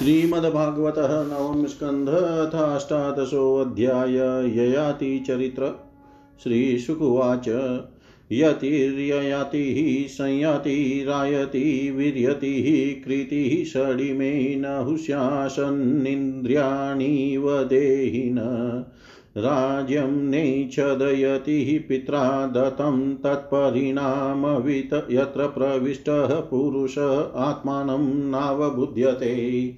श्रीमद्भागवत नवम स्कंध यति ययाति चरित्र। श्रीशुकुवाच यतिर्ययातिः संयतिरायति वीर्यतिः कृतिः षडिमे वदेहिन राज्यं नैच्छदयति पित्रा दत्तं तत्परिणामवित् यत्र प्रविष्टः पुरुष आत्मानं नावबुध्यते।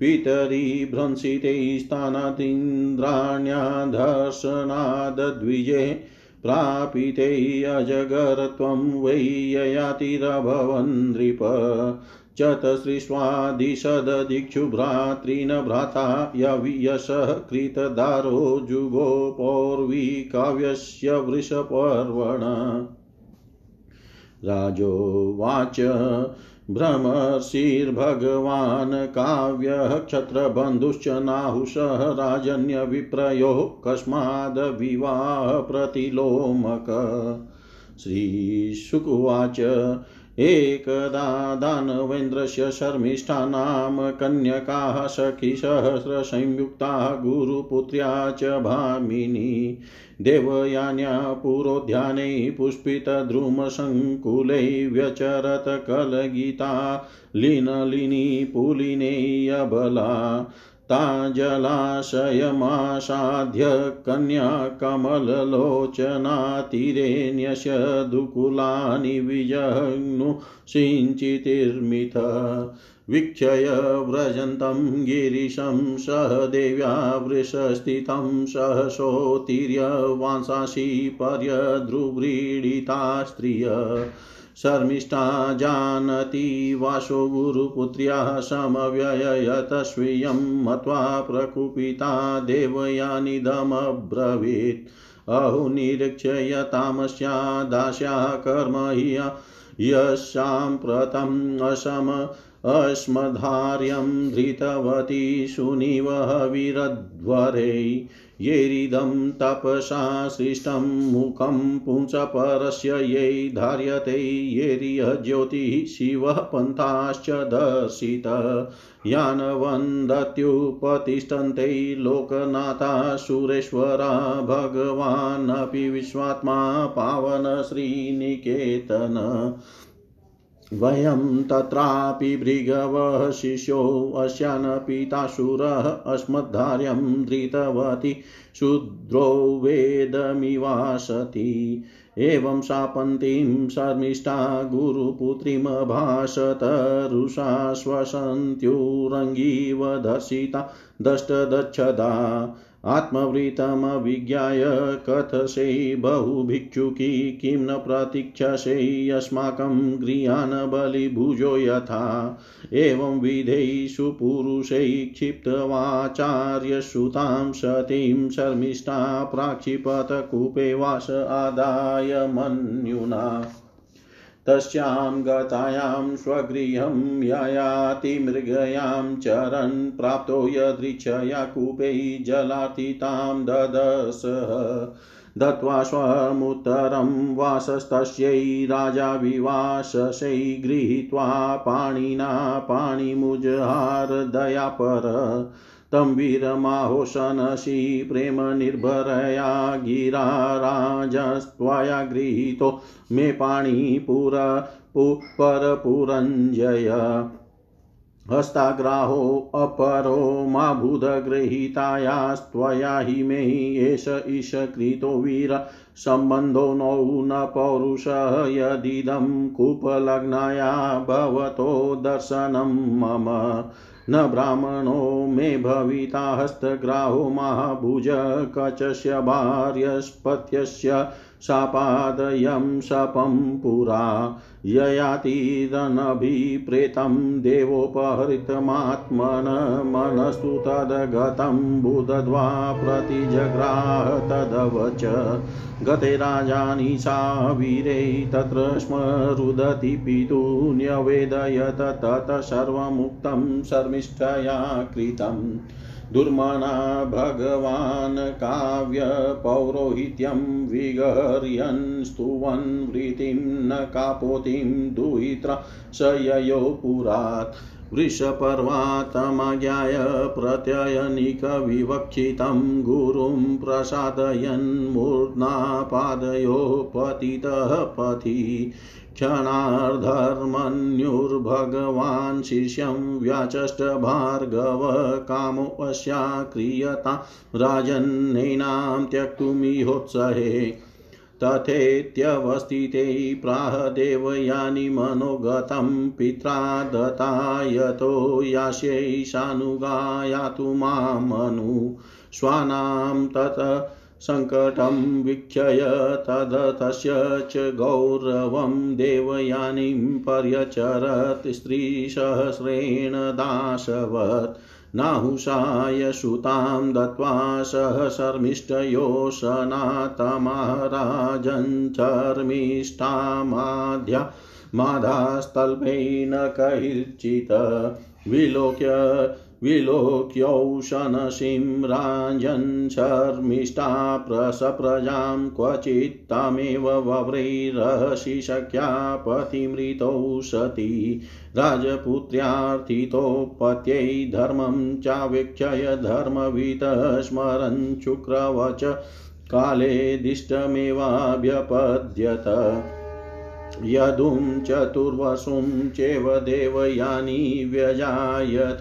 पितरि भ्रंसिते स्थानातीन्द्राण्याधर्षणाद्विजे प्रापिते अजगरत्वं वै ययातिरभवन् नृप। चतसृष्वादिशददिक्षु भ्रातॄन् भ्राता यवियशः कृतदारो जुगो पौर्वी काव्यस्य वृषपर्वण। राजोवाच, भ्रमर्षिर्भगवान् काव्यः क्षत्रबन्धुश्च नाहुषः राजन्यविप्रयो कस्माद्विवाहप्रतिलोमक। श्रीशुकुवाच एकदा दानवेन्द्रस्य शर्मिष्ठानां कन्यकाः सखिसहस्रसंयुक्ताः गुरुपुत्र्या च भामिनी देवयान्या पुरोद्याने पुष्पितद्रुमसङ्कुले व्यचरत कलगीता लीनलिनी पुलिने अबला ताजलाशयमासाद्य कन्याकमललोचनातीरे न्यस्यदुकुलानि विजह्नु सिञ्चितिर्मिथ। वीक्षय व्रजन्तं गिरिशं सह देव्या वृषस्थितं वांसांसि पर्यद्रुव्रीडिता स्त्रिय। शर्मिष्ठा जानति वासो गुरुपुत्र्याः समव्यययत स्वीयं मत्वा प्रकुपिता देवयानिदमब्रवीत् अहो निरीक्षयतामस्या दास्या कर्म यस्साम्प्रतम् असम अस्मधार्यं धृतवती विरध्वरे। येरिदं तपसा सृष्टं मुखं पुंसपरस्य ये धार्यते येरिह ज्योतिः शिवः पन्थाश्च दर्शित। यानवन्दत्युपतिष्ठन्ते लोकनाथा सुरेश्वरा भगवानपि विश्वात्मा पावन श्रीनिकेतन वयं तत्रापि भृगवः पिताशुरः अस्मद्धार्यं धृतवती। शूद्रो वेदमिवासति। एवं सा पन्तीं शर्मिष्ठा गुरुपुत्रीमभाषत रुषा श्वसन्त्युरङ्गीव दर्शिता दष्टदच्छदा आत्मवृतमभिज्ञाय कथसे बहुभिक्षुकी किं न प्रतीक्षसे अस्माकं गृहान् बलिभुजो यथा। एवं विधेषु पुरुषैः क्षिप्तवाचार्यश्रुतां सतीं शर्मिष्ठा प्राक्षिपतकूपे वास आदाय मन्युना तस्यां गतायां स्वगृहं ययाति मृगयां चरन् प्राप्तो यदृच्छया कूपे जलार्थितां ददसः दत्त्वा स्वमुत्तरं वासस्तस्यै राजा विवाससै गृहीत्वा पाणिना पाणिमुजहार दयापर। तं वीरमाहोशनसि प्रेमनिर्भरया गिरा राजस्त्वया गृहीतो मे पाणिपुर परपुरञ्जय। हस्ताग्राहोऽपरो मा बुधगृहीतायास्त्वया हि मे एष ईशकृतो वीर। सम्बन्धो नौ न पौरुषः यदिदं कूपलग्नाया भवतो दर्शनं मम न ब्राह्मणो मे भविता हस्तग्राहो महाभुज कचस्य भार्यस्पत्यस्य सापादयं सपं पुरा। ययातिरनभिप्रेतं देवोपहृतमात्मन मनस्तु तद्गतं बुधद्वा प्रतिजग्राह तदवच गते राजानि सा वीरे तत्र स्म रुदति पितु न्यवेदयत तत् सर्वमुक्तं शर्मिष्ठया कृतम्। दुर्मना भगवान् काव्यपौरोहित्यं विगर्यन् स्तुवन् वृत्तिं न कापोतिं दुहित्रा स ययो पुरात्। वृषपर्वातमज्ञाय प्रत्ययनिकविवक्षितं गुरुं प्रसादयन्मूर्ध्ना पादयो पतितः पथि। क्षणार्धर्मन्युर्भगवान् शिष्यं व्याचष्ट भार्गव कामोऽस्या क्रियता राजन्नेनां त्यक्तुमिहोत्सहे। तथेत्यवस्थिते प्राह देवयानि मनोगतं पित्रा दत्ता यतो यास्यैषानुगायातु मामनु। स्वानां तत् सङ्कटं वीक्षय तदतस्य च गौरवं देवयानीं पर्यचरत् स्त्रीसहस्रेण दासवत्। नाहुषाय सुतां दत्त्वा सह शर्मिष्ठयोशनातमहाराजञ्चर्मिष्ठामाध्या माधास्तल्पेन कैर्चित् विलोक्य विलोक्यौशनसीं राजन् शर्मिष्ठा प्रसप्रजां क्वचित् तमेव वव्रैरहसि सख्या पतिमृतौ सती राजपुत्र्यार्थितोपत्यै धर्मं चावेक्षय धर्मवितः स्मरन् शुक्रवच काले दिष्टमेवाभ्यपद्यत यदुं चतुर्वसुं चैव देवयानी व्यजायत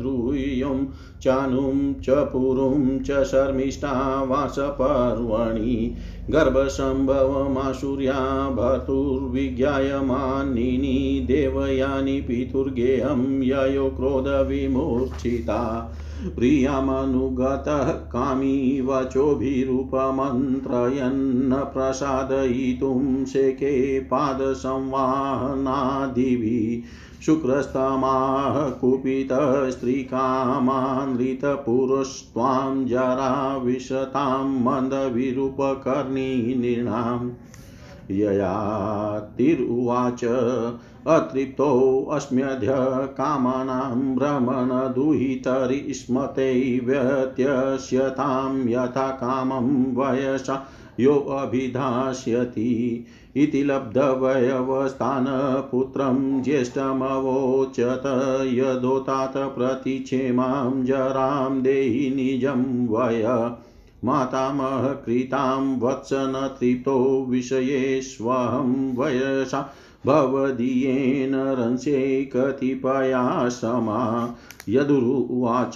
द्रुह्यं चानुं च पुरुं च शर्मिष्ठा वासपर्वणि गर्भसम्भवमाशुर्या भर्तुर्विज्ञायमानिनी देवयानी पितुर्गेयं ययो क्रोधविमूर्छिता प्रियमनुगतः कामी वचोभिरूपमन्त्रयन्न प्रसादयितुं शेके पादसंवाहनादिभिः शुक्रस्तमाः कुपितस्त्रीकामानृतपुरुस्त्वां जरा विशतां मन्दविरूपकर्णी नृणाम् ययातिरुवाच अतृप्तोऽस्म्यध्य कामानां भ्रमणदुहितरिस्मते व्यत्यस्यतां यथा कामं वयसा योऽभिधास्यति इति लब्धवयवस्थानपुत्रं ज्येष्ठमवोचत यदोतात प्रतिक्षेमां जरां देहि निजं वय मातामहकृतां वत्सन तृप्तो विषयेष्वहं वयसा भवदीयेन रंसे कतिपयासमा यदुरुवाच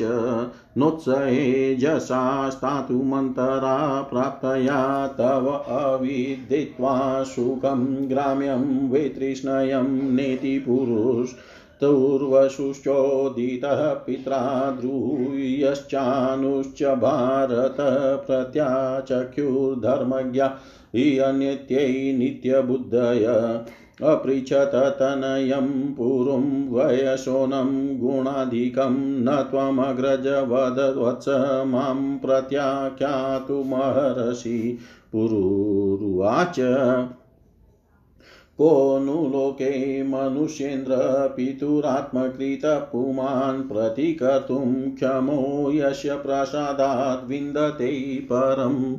नोत्सहे जसा स्थातुमन्तरा प्राप्तया तव अविदित्वा सुखं ग्राम्यं वितृष्णयं नेति पुरुष तुर्वशुश्चोदितः पित्रा ध्रुयश्चानुश्च भारत प्रत्याचख्युर्धर्मज्ञा हि अन्यत्यै नित्यबुद्धय। अपृच्छत तनयं पुरुं वयसोनं गुणाधिकं न त्वमग्रज वदवत्स माँ प्रत्याख्यातुमहर्षि पुरुरुवाच। को नु लोके मनुष्येन्द्र पुमान् प्रतिकर्तुं क्षमो यस्य प्रसादाद् विन्दते परम्।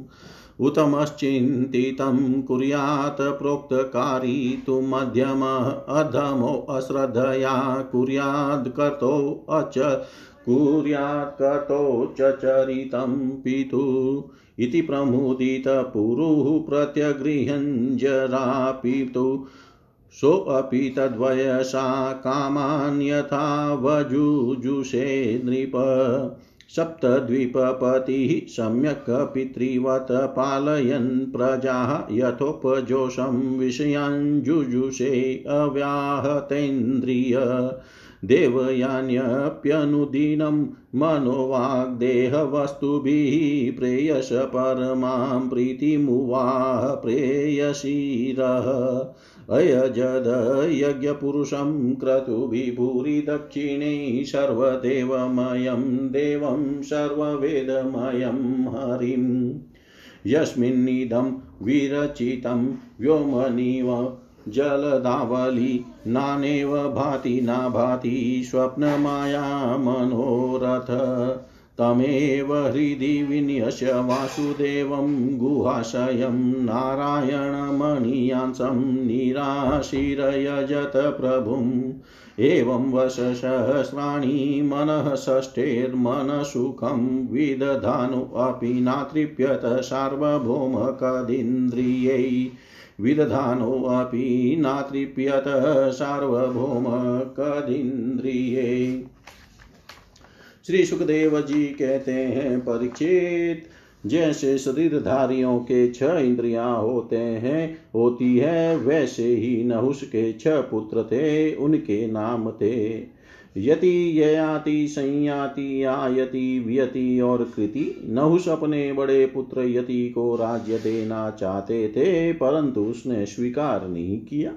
उत्तमश्चिन्तितं कुर्यात् प्रोक्तकारी तु मध्यमः अधमो अश्रद्धया कुर्याद् कर्तो अच कुर्यात् कर्तो च चरितं पितु। इति प्रमुदितपुरुः प्रत्यगृहञ्जरापितु सोऽपि तद्वयसा कामान् यथा वजुजुषे नृप। सप्तद्वीपपतिः सम्यक् पितृवत् पालयन् प्रजाः यथोपजोषं विषयाञ्जुजुषे अव्याहतेन्द्रिय। देवयान्यप्यनुदिनं मनोवाग्देहवस्तुभिः प्रेयस परमां प्रीतिमुवाह प्रेयसीरः। अयजद यज्ञपुरुषं क्रतुभिभूरि दक्षिणे सर्वदेवमयं देवं सर्ववेदमयं हरिम् यस्मिन्निदं विरचितं व्योमनिव जलदावली नानेव भाति न भाति स्वप्नमाया मनोरथ तमेव हृदि विन्यस्य वासुदेवं, गुहाशयं नारायणमणियांसं निराशिरयजत प्रभुं एवं वशसहस्राणि मनः षष्ठेर्मनसुखं विदधानोऽपि नातृप्यत सार्वभौमकदिन्द्रियै। विदधानोऽपि नातृप्यत सार्वभौमकदिन्द्रियै। श्री सुखदेव जी कहते हैं, परीक्षित, जैसे शरीरधारियों के छह इंद्रियाँ होते हैं, होती है वैसे ही नहुष के छह पुत्र थे, उनके नाम थे। यति ययाति संयाति आयति व्यति और कृति। नहुष अपने बड़े पुत्र यति को राज्य देना चाहते थे, परंतु उसने स्वीकार नहीं किया,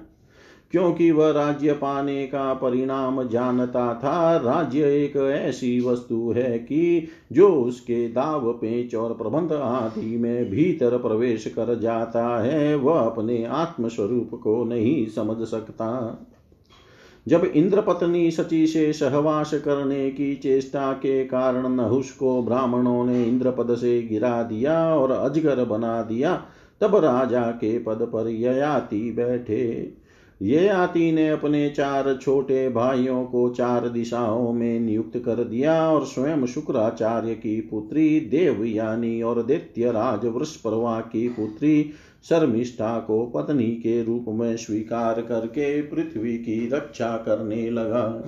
क्योंकि वह राज्य पाने का परिणाम जानता था। राज्य एक ऐसी वस्तु है कि जो उसके दाव, पेच और प्रबंध आदि में भीतर प्रवेश कर जाता है, वह अपने आत्मस्वरूप को नहीं समझ सकता। जब इंद्रपत्नी सची से सहवास करने की चेष्टा के कारण नहुष को ब्राह्मणों ने इंद्र पद से गिरा दिया और अजगर बना दिया, तब राजा के पद पर ययाति बैठे। ये आती ने अपने चार छोटे भाइयों को चार दिशाओं में नियुक्त कर दिया और स्वयं शुक्राचार्य की पुत्री, देवयानी और दैत्य राज वृषपर्वा की पुत्री शर्मिष्ठा को पत्नी के रूप में स्वीकार करके पृथ्वी की रक्षा करने लगा।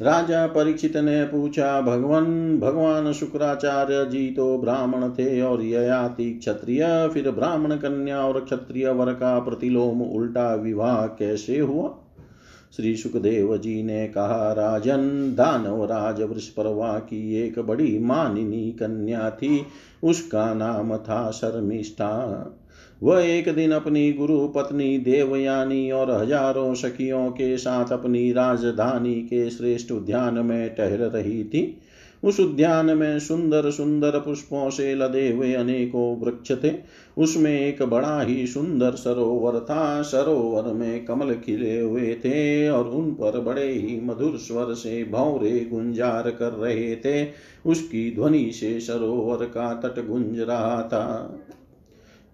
राजा परीक्षित ने पूछा, भगवान भगवान शुक्राचार्य जी तो ब्राह्मण थे और ययाति क्षत्रिय, फिर ब्राह्मण कन्या और क्षत्रिय वर का प्रतिलोम उल्टा विवाह कैसे हुआ? श्री सुखदेव जी ने कहा, राजन, दानव राज वृषपरवा की एक बड़ी मानिनी कन्या थी। उसका नाम था शर्मिष्ठा। वह एक दिन अपनी गुरु पत्नी देवयानी और हज़ारों सखियों के साथ अपनी राजधानी के श्रेष्ठ उद्यान में ठहर रही थी। उस उद्यान में सुंदर सुंदर पुष्पों से लदे हुए अनेकों वृक्ष थे। उसमें एक बड़ा ही सुंदर सरोवर था। सरोवर में कमल खिले हुए थे और उन पर बड़े ही मधुर स्वर से भौरे गुंजार कर रहे थे। उसकी ध्वनि से सरोवर का तट गुंज रहा था।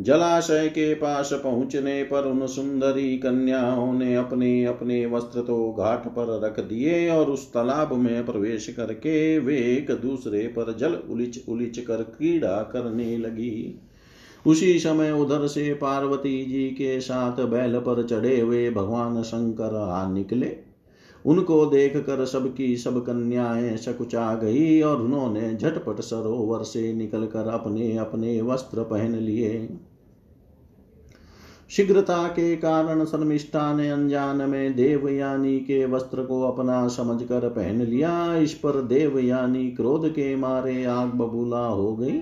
जलाशय के पास पहुँचने पर उन सुंदरी कन्याओं ने अपने अपने वस्त्र तो घाट पर रख दिए और उस तालाब में प्रवेश करके वे एक दूसरे पर जल उलिच उलिच कर क्रीड़ा करने लगी। उसी समय उधर से पार्वती जी के साथ बैल पर चढ़े हुए भगवान शंकर आ निकले। उनको देख कर सबकी सब कन्याएँ सकुचा गई और उन्होंने झटपट सरोवर से निकलकर अपने अपने वस्त्र पहन लिए। शीघ्रता के कारण शर्मिष्ठा ने अनजान में देवयानी के वस्त्र को अपना समझकर पहन लिया। इस पर देवयानी क्रोध के मारे आग बबूला हो गई।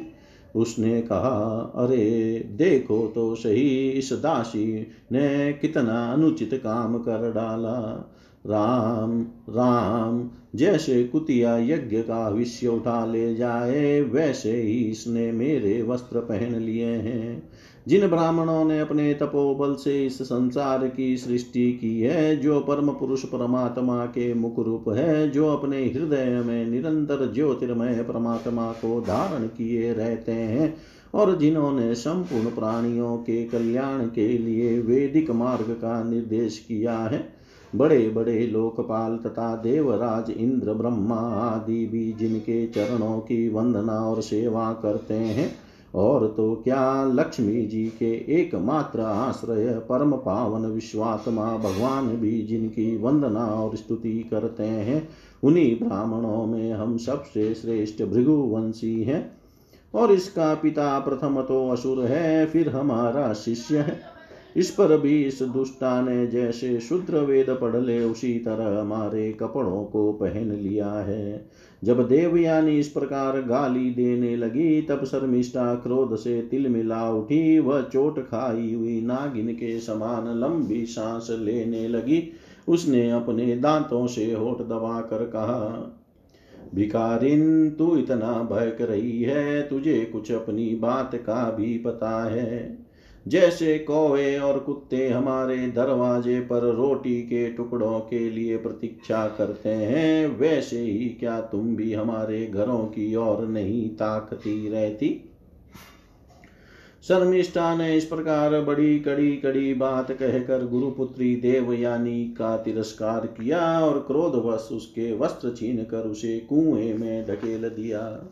उसने कहा, अरे, देखो तो सही, इस दासी ने कितना अनुचित काम कर डाला। राम राम, जैसे कुतिया यज्ञ का विषय उठा ले जाए, वैसे ही इसने मेरे वस्त्र पहन लिए हैं। जिन ब्राह्मणों ने अपने तपोबल से इस संसार की सृष्टि की है, जो परम पुरुष परमात्मा के मुख रूप है, जो अपने हृदय में निरंतर ज्योतिर्मय परमात्मा को धारण किए रहते हैं, और जिन्होंने संपूर्ण प्राणियों के कल्याण के लिए वैदिक मार्ग का निर्देश किया है बड़े बड़े लोकपाल तथा देवराज इंद्र ब्रह्मा आदि भी जिनके चरणों की वंदना और सेवा करते हैं और तो क्या लक्ष्मी जी के एकमात्र आश्रय परम पावन विश्वात्मा भगवान भी जिनकी वंदना और स्तुति करते हैं, उन्हीं ब्राह्मणों में हम सबसे श्रेष्ठ भृगुवंशी हैं। और इसका पिता प्रथम तो असुर है, फिर हमारा शिष्य है। इस पर भी इस दुष्टा ने जैसे शुद्र वेद पढ़ ले उसी तरह हमारे कपड़ों को पहन लिया है। जब देवयानी इस प्रकार गाली देने लगी, तब शर्मिष्ठा क्रोध से तिल मिला उठी। वह चोट खाई हुई नागिन के समान लंबी सांस लेने लगी। उसने अपने दांतों से होठ दबा कर कहा, भिकारिन, तू इतना भयक रही है, तुझे कुछ अपनी बात का भी पता है। जैसे कौवे और कुत्ते हमारे दरवाजे पर रोटी के टुकड़ों के लिए प्रतीक्षा करते हैं, वैसे ही क्या तुम भी हमारे घरों की ओर नहीं ताकती रहती? शर्मिष्ठा ने इस प्रकार बड़ी कड़ी कड़ी बात कहकर गुरुपुत्री देवयानी का तिरस्कार किया और क्रोधवश उसके वस्त्र छीन कर उसे कुएँ में ढकेल दिया।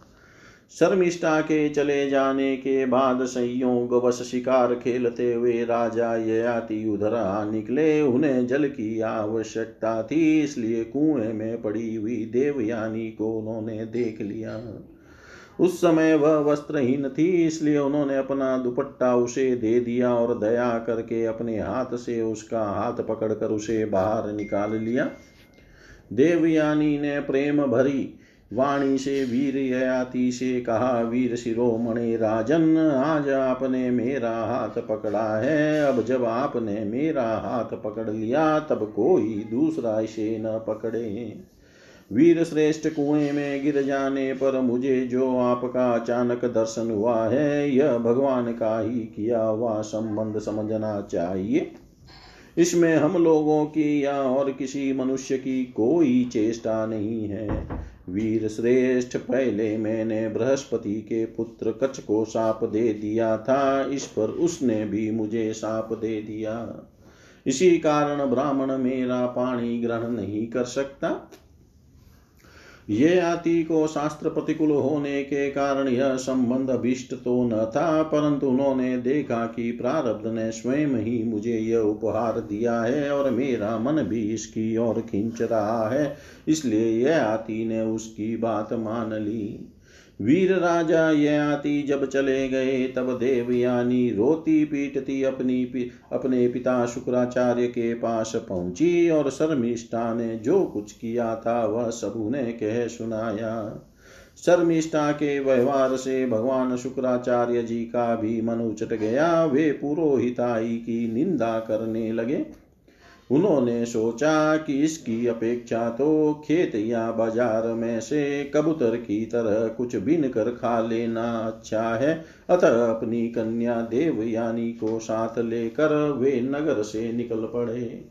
शर्मिष्ठा के चले जाने के बाद संयोगवश शिकार खेलते हुए राजा ययाति उधर आ निकले। उन्हें जल की आवश्यकता थी, इसलिए कुएँ में पड़ी हुई देवयानी को उन्होंने देख लिया। उस समय वह वस्त्रहीन थी, इसलिए उन्होंने अपना दुपट्टा उसे दे दिया और दया करके अपने हाथ से उसका हाथ पकड़कर उसे बाहर निकाल लिया। देवयानी ने प्रेम भरी वाणी से वीर ययाति से कहा, वीर शिरोमणि राजन, आज आपने मेरा हाथ पकड़ा है। अब जब आपने मेरा हाथ पकड़ लिया, तब कोई दूसरा इसे न पकड़े। वीर श्रेष्ठ कुएँ में गिर जाने पर मुझे जो आपका अचानक दर्शन हुआ है, यह भगवान का ही किया हुआ संबंध समझना चाहिए। इसमें हम लोगों की या और किसी मनुष्य की कोई चेष्टा नहीं है। वीर श्रेष्ठ पहले मैंने बृहस्पति के पुत्र कच्छ को साप दे दिया था, इस पर उसने भी मुझे साप दे दिया। इसी कारण ब्राह्मण मेरा पानी ग्रहण नहीं कर सकता। ये आति को शास्त्र प्रतिकूल होने के कारण यह संबंध अभिष्ट तो न था, परंतु उन्होंने देखा कि प्रारब्ध ने स्वयं ही मुझे यह उपहार दिया है और मेरा मन भी इसकी ओर खींच रहा है, इसलिए यह आति ने उसकी बात मान ली। वीर राजा ययाति जब चले गए तब देवयानी रोती पीटती अपनी पी, अपने पिता शुक्राचार्य के पास पहुँची और शर्मिष्ठा ने जो कुछ किया था वह सब उन्हें कह सुनाया। शर्मिष्ठा के व्यवहार से भगवान शुक्राचार्य जी का भी मन उचट गया। वे पुरोहिताई की निंदा करने लगे। उन्होंने सोचा कि इसकी अपेक्षा तो खेत या बाज़ार में से कबूतर की तरह कुछ बिन कर खा लेना अच्छा है। अतः अपनी कन्या देवयानी को साथ लेकर वे नगर से निकल पड़े।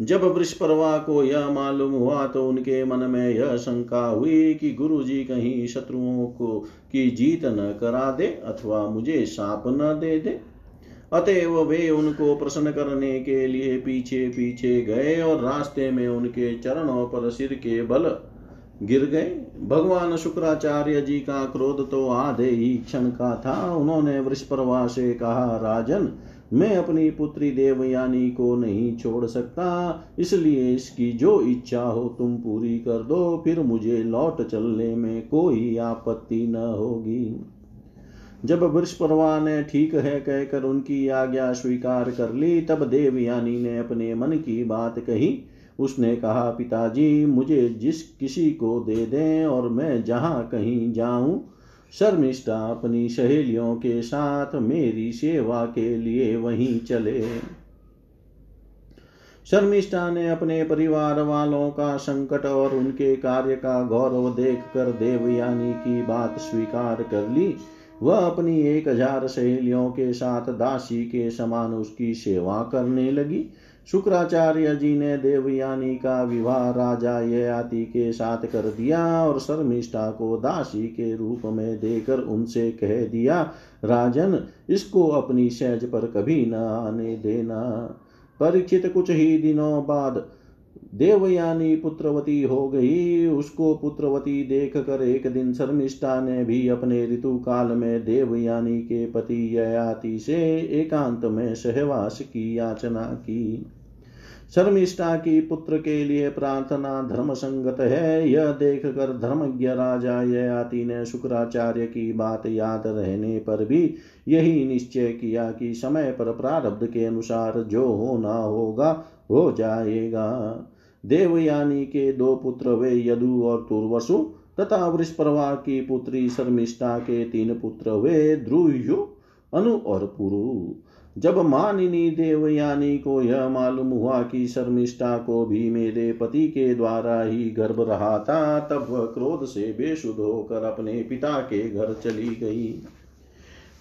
जब वृषपर्वा को यह मालूम हुआ तो उनके मन में यह शंका हुई कि गुरु जी कहीं शत्रुओं को की जीत न करा दे अथवा मुझे साप न दे दे। अतएव वे उनको प्रसन्न करने के लिए पीछे पीछे गए और रास्ते में उनके चरणों पर सिर के बल गिर गए। भगवान शुक्राचार्य जी का क्रोध तो आधे ही क्षण का था। उन्होंने वृषप्रवा से कहा, राजन, मैं अपनी पुत्री देवयानी को नहीं छोड़ सकता। इसलिए इसकी जो इच्छा हो तुम पूरी कर दो, फिर मुझे लौट चलने में कोई आपत्ति न होगी। जब वृषपर्वा ने ठीक है कहकर उनकी आज्ञा स्वीकार कर ली, तब देवयानी ने अपने मन की बात कही। उसने कहा, पिताजी, मुझे जिस किसी को दे दें और मैं जहाँ कहीं जाऊँ, शर्मिष्ठा अपनी सहेलियों के साथ मेरी सेवा के लिए वहीं चले। शर्मिष्ठा ने अपने परिवार वालों का संकट और उनके कार्य का गौरव देख कर देवयानी की बात स्वीकार कर ली। वह अपनी एक हज़ार सहेलियों के साथ दासी के समान उसकी सेवा करने लगी। शुक्राचार्य जी ने देवयानी का विवाह राजा ययाति के साथ कर दिया और शर्मिष्ठा को दासी के रूप में देकर उनसे कह दिया, राजन, इसको अपनी सहज पर कभी न आने देना। परीक्षित कुछ ही दिनों बाद देवयानी पुत्रवती हो गई। उसको पुत्रवती देख कर एक दिन शर्मिष्ठा ने भी अपने ऋतु काल में देवयानी के पति ययाति से एकांत में सहवास की याचना की। शर्मिष्ठा की पुत्र के लिए प्रार्थना धर्म संगत है। यह देख कर धर्मज्ञ राजा ययाति ने शुक्राचार्य की बात याद रहने पर भी यही निश्चय किया कि समय पर प्रारब्ध के अनुसार जो होना होगा, हो जाएगा। देवयानी के दो पुत्र वे यदु और तुर्वसु, तथा वृषप्रभा की पुत्री शर्मिष्ठा के तीन पुत्र वे ध्रुवयु अनु और पुरु। जब मानिनी देवयानी को यह मालूम हुआ कि शर्मिष्ठा को भी मेरे पति के द्वारा ही गर्भ रहा था, तब वह क्रोध से बेसुध होकर अपने पिता के घर चली गई।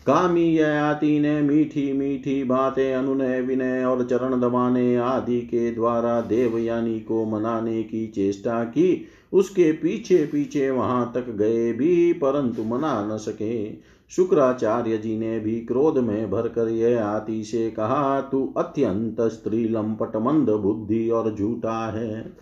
कामी ययाति ने मीठी मीठी बातें अनुनय विनय और चरण दबाने आदि के द्वारा देवयानी को मनाने की चेष्टा की। उसके पीछे पीछे वहाँ तक गए भी, परंतु मना न सके। शुक्राचार्य जी ने भी क्रोध में भरकर यह आति से कहा, तू अत्यंत स्त्री लंपट मंद बुद्धि और झूठा है।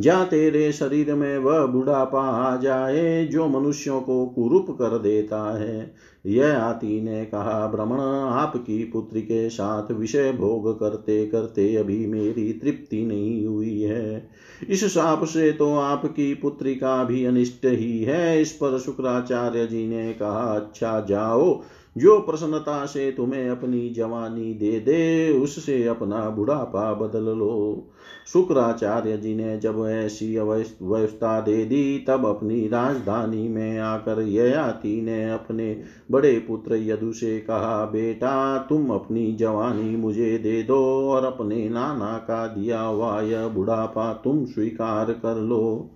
जा तेरे शरीर में वह बुढ़ापा आ जाए जो मनुष्यों को कुरूप कर देता है। यह आती ने कहा भ्रमण आपकी पुत्री के साथ विषय भोग करते करते अभी मेरी तृप्ति नहीं हुई है। इस साप से तो आपकी पुत्री का भी अनिष्ट ही है। इस पर शुक्राचार्य जी ने कहा अच्छा जाओ, जो प्रसन्नता से तुम्हें अपनी जवानी दे दे, उससे अपना बुढ़ापा बदल लो। शुक्राचार्य जी ने जब ऐसी व्यवस्था दे दी, तब अपनी राजधानी में आकर ययाति ने अपने बड़े पुत्र यदु से कहा, बेटा, तुम अपनी जवानी मुझे दे दो और अपने नाना का दिया हुआ यह बुढ़ापा तुम स्वीकार कर लो।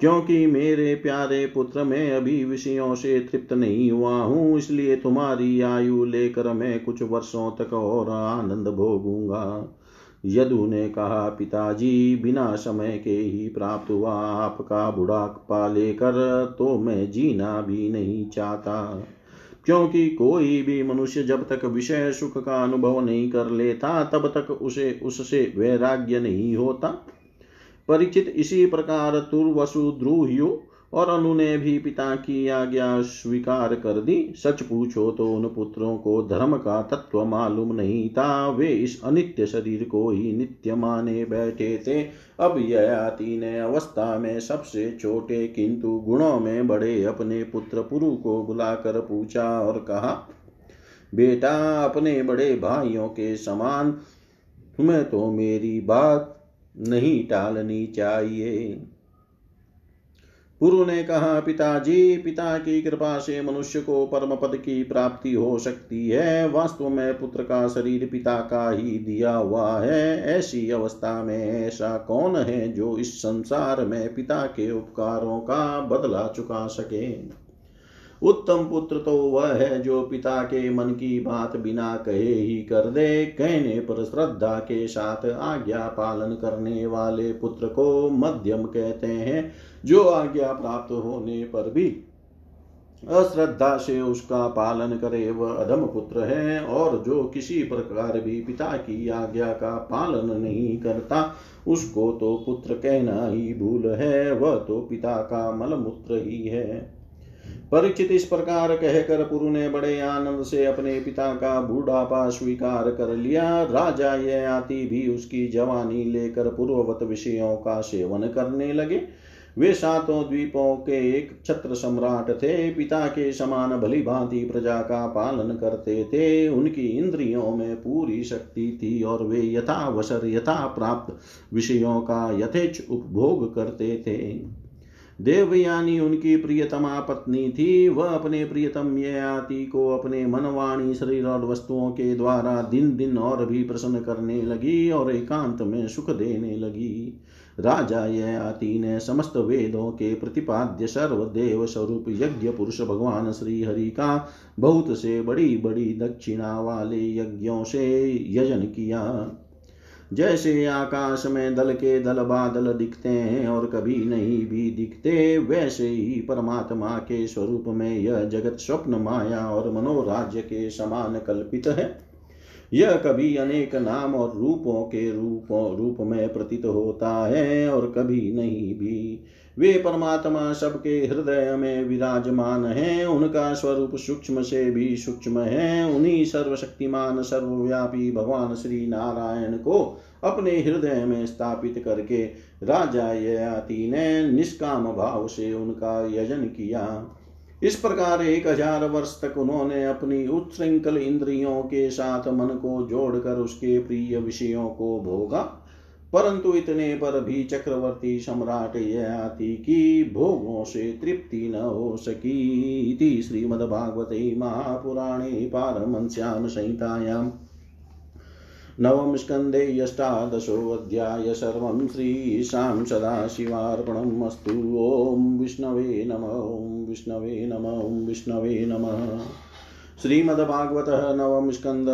क्योंकि मेरे प्यारे पुत्र, मैं अभी विषयों से तृप्त नहीं हुआ हूँ, इसलिए तुम्हारी आयु लेकर मैं कुछ वर्षों तक और आनंद भोगूँगा। यदु ने कहा, पिताजी, बिना समय के ही प्राप्त हुआ आपका बुढ़ापा लेकर तो मैं जीना भी नहीं चाहता। क्योंकि कोई भी मनुष्य जब तक विषय सुख का अनुभव नहीं कर लेता, तब तक उसे, उससे वैराग्य नहीं होता। परिचित इसी प्रकार तुर्वसु द्रूह्यु और अनु ने भी पिता की आज्ञा स्वीकार कर दी। सच पूछो तो उन पुत्रों को धर्म का तत्व मालूम नहीं था। वे इस अनित्य शरीर को ही नित्य माने बैठे थे। अब ययाति ने अवस्था में सबसे छोटे किंतु गुणों में बड़े अपने पुत्र पुरु को बुलाकर पूछा और कहा, बेटा, अपने बड़े भाइयों के समान तुम्हें तो मेरी बात नहीं टालनी चाहिए। पुरु ने कहा, पिताजी, पिता की कृपा से मनुष्य को परम पद की प्राप्ति हो सकती है। वास्तव में पुत्र का शरीर पिता का ही दिया हुआ है। ऐसी अवस्था में ऐसा कौन है जो इस संसार में पिता के उपकारों का बदला चुका सके? उत्तम पुत्र तो वह है जो पिता के मन की बात बिना कहे ही कर दे। कहने पर श्रद्धा के साथ आज्ञा पालन करने वाले पुत्र को मध्यम कहते हैं, जो आज्ञा प्राप्त होने पर भी अश्रद्धा से उसका पालन करे। वह अधम पुत्र है और जो किसी प्रकार भी पिता की आज्ञा का पालन नहीं करता, उसको तो पुत्र कहना ही भूल है। वह तो पिता का मलमूत्र ही है। परीक्षित इस प्रकार कहकर पुरु ने बड़े आनंद से अपने पिता का बूढ़ापा स्वीकार कर लिया। राजा यह आती भी उसकी जवानी लेकर पूर्ववत विषयों का सेवन करने लगे। वे सातों द्वीपों के एक छत्र सम्राट थे। पिता के समान भली भांति प्रजा का पालन करते थे। उनकी इंद्रियों में पूरी शक्ति थी और वे यथावसर यथा प्राप्त विषयों का यथेच उपभोग करते थे। देवयानी उनकी प्रियतमा पत्नी थी। वह अपने प्रियतम ययाति को अपने मनवाणी शरीर और वस्तुओं के द्वारा दिन दिन और भी प्रसन्न करने लगी और एकांत में सुख देने लगी। राजा ययाति ने समस्त वेदों के प्रतिपाद्य सर्वदेव स्वरूप यज्ञ पुरुष भगवान श्री हरि का बहुत से बड़ी बड़ी दक्षिणा वाले यज्ञों से यजन किया। जैसे आकाश में दल के दल बादल दिखते हैं और कभी नहीं भी दिखते, वैसे ही परमात्मा के स्वरूप में यह जगत स्वप्न माया और मनोराज्य के समान कल्पित है। यह कभी अनेक नाम और रूपों के रूपों, रूप में प्रतीत होता है और कभी नहीं भी वे परमात्मा सबके हृदय में विराजमान हैं, उनका स्वरूप सूक्ष्म से भी सूक्ष्म है। उन्हीं सर्वशक्तिमान, सर्वव्यापी भगवान श्री नारायण को अपने हृदय में स्थापित करके राजा ययाति ने निष्काम भाव से उनका यजन किया। इस प्रकार एक हज़ार वर्ष तक उन्होंने अपनी उच्छृंखल इंद्रियों के साथ मन को जोड़कर उसके प्रिय विषयों को भोगा। परंतु इतने पर भी चक्रवर्ती सम्राट ययाति की भोगों से तृप्ति न हो सकी। श्रीमद्भागवते महापुराणे पारमश्याम संहितायाम् नवम स्कन्धे अष्टादशोऽध्याय सर्वं श्रीशां सदाशिवार्पणम् अस्तु। विष्णवे नम, ॐ विष्णवे नम, ॐ विष्णवे नमः। श्रीमद्भागवत नवम स्कंद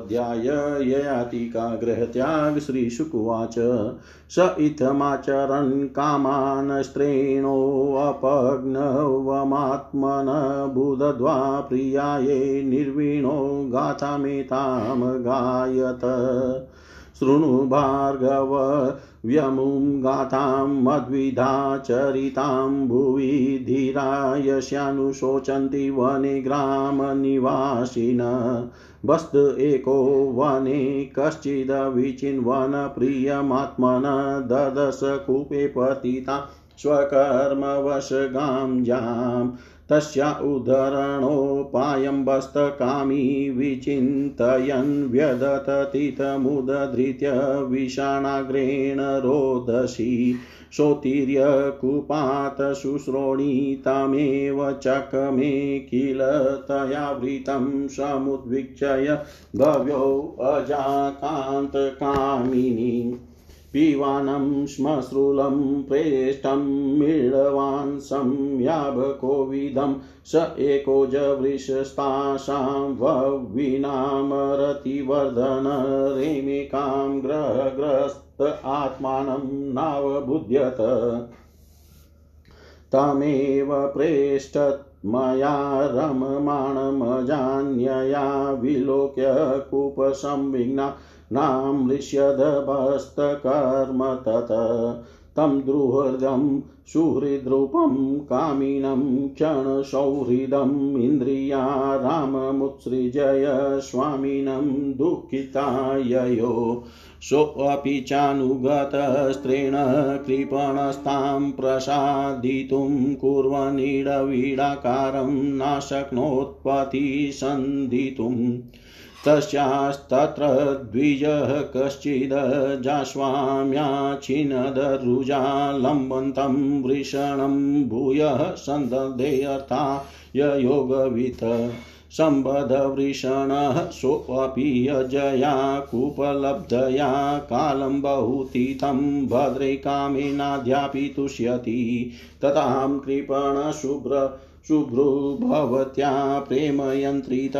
अध्याय ययातिका गृहत्याग श्रीशुकुवाच। स इत्थमाचरन् कामान् स्त्रेणोऽपग्नवमात्मन बुदध्वा प्रियाये निर्वीणो गाथामेतां गायत शृणु भार्गव व्यमुं गाथां मद्विधाचरितां भुवि धीरायस्यानुशोचन्ति वने ग्रामनिवासिन। वस्त एको वने कश्चिदविचिन्वनप्रियमात्मन ददश कूपे पतिता स्वकर्मवशगां जाम्। तस्या उद्धरणोपायं वस्तकामी विचिन्तयन् व्यदततितमुदधृत्य विषाणाग्रेण रोदसी सोत्तीर्य कूपात् शुश्रोणितमेव चकमे किल तयावृतं समुद्वीक्षय भव्यो अजाकान्तकामिनी पीवानं श्मश्रूलं प्रेष्ठं मीळवान् संयाभकोविदं स एको जवृषस्तासां वविनामरतिवर्धन रेमिकां ग्रहग्रस्त आत्मानं नावबुध्यत। तमेव प्रेष्ठत् रममाणमजान्यया विलोक्य कूपसंविघ्ना नामृष्यदभस्तकर्म तत्। तं दुहृदं सुहृद्रूपं कामिनं क्षणसौहृदम् इन्द्रिया राममुत्सृजय स्वामिनं दुःखिताययो। सोऽपि चानुगतस्त्रेण कृपणस्तां प्रसादितुं कुर्वन्निडवीडाकारं न शक्नोत्पतिसन्धितुम् तस्यास्तत्र द्विजः कश्चिदजास्वाम्याचिनदरुजालम्बन्तं वृषणं भूयः सन्दधेऽर्थाय योगवित् सम्बधवृषणः सोऽपि यजया कूपलब्धया कालं बहुतीतं भद्रे कामेनाद्यापि तुष्यति ततां कृपणशुभ्र शुभ्रुभवत्या प्रेमयन्त्रित।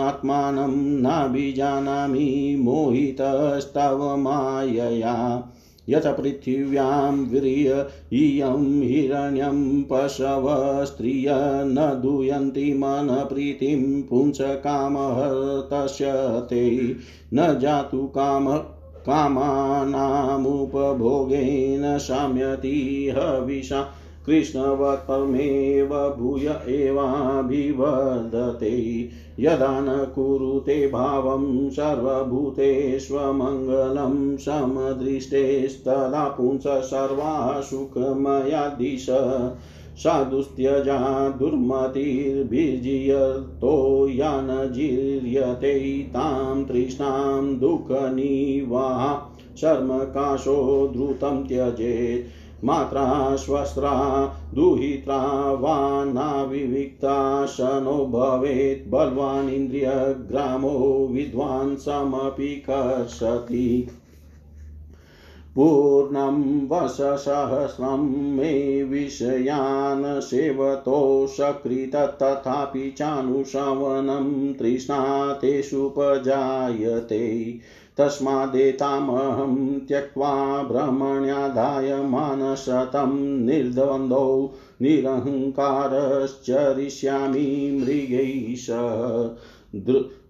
आत्मानं नाभिजानामि मोहितस्तव मायया। यत पृथिव्यां वीर्य इयं हिरण्यं पशव स्त्रिय न दूयन्ति मनप्रीतिं पुंसकामहर्तस्य ते। न जातु काम, कामानामुपभोगेन शाम्यति हविषा। कृष्णवत्तमेव भूय एवाभिवदते यदा न कुरुते भावं सर्वभूतेष्वमङ्गलं समदृष्टेस्तदा पुंस सर्वा सुखमया दिश साधुस्त्यजा दुर्मतिर्भिर्जियतो या न जीर्यते तां तृष्णां दुःखनिवाह शर्मकाशो द्रुतं त्यजेत्। मात्रा स्वस्त्रा दुहित्रा वा नाविविक्ता शनो भवेत् बलवान् इन्द्रियग्रामो विद्वांसमपि कर्षति। पूर्णं वशसहस्रं मे विषयान् सेवतो सकृत, तथापि चानुशवनं तृष्णा तेषुपजायते तस्मादेतामहं त्यक्त्वा भ्रमण्यादाय मानशतं निर्द्वन्द्वौ निरहङ्कारश्चरिष्यामि मृगैष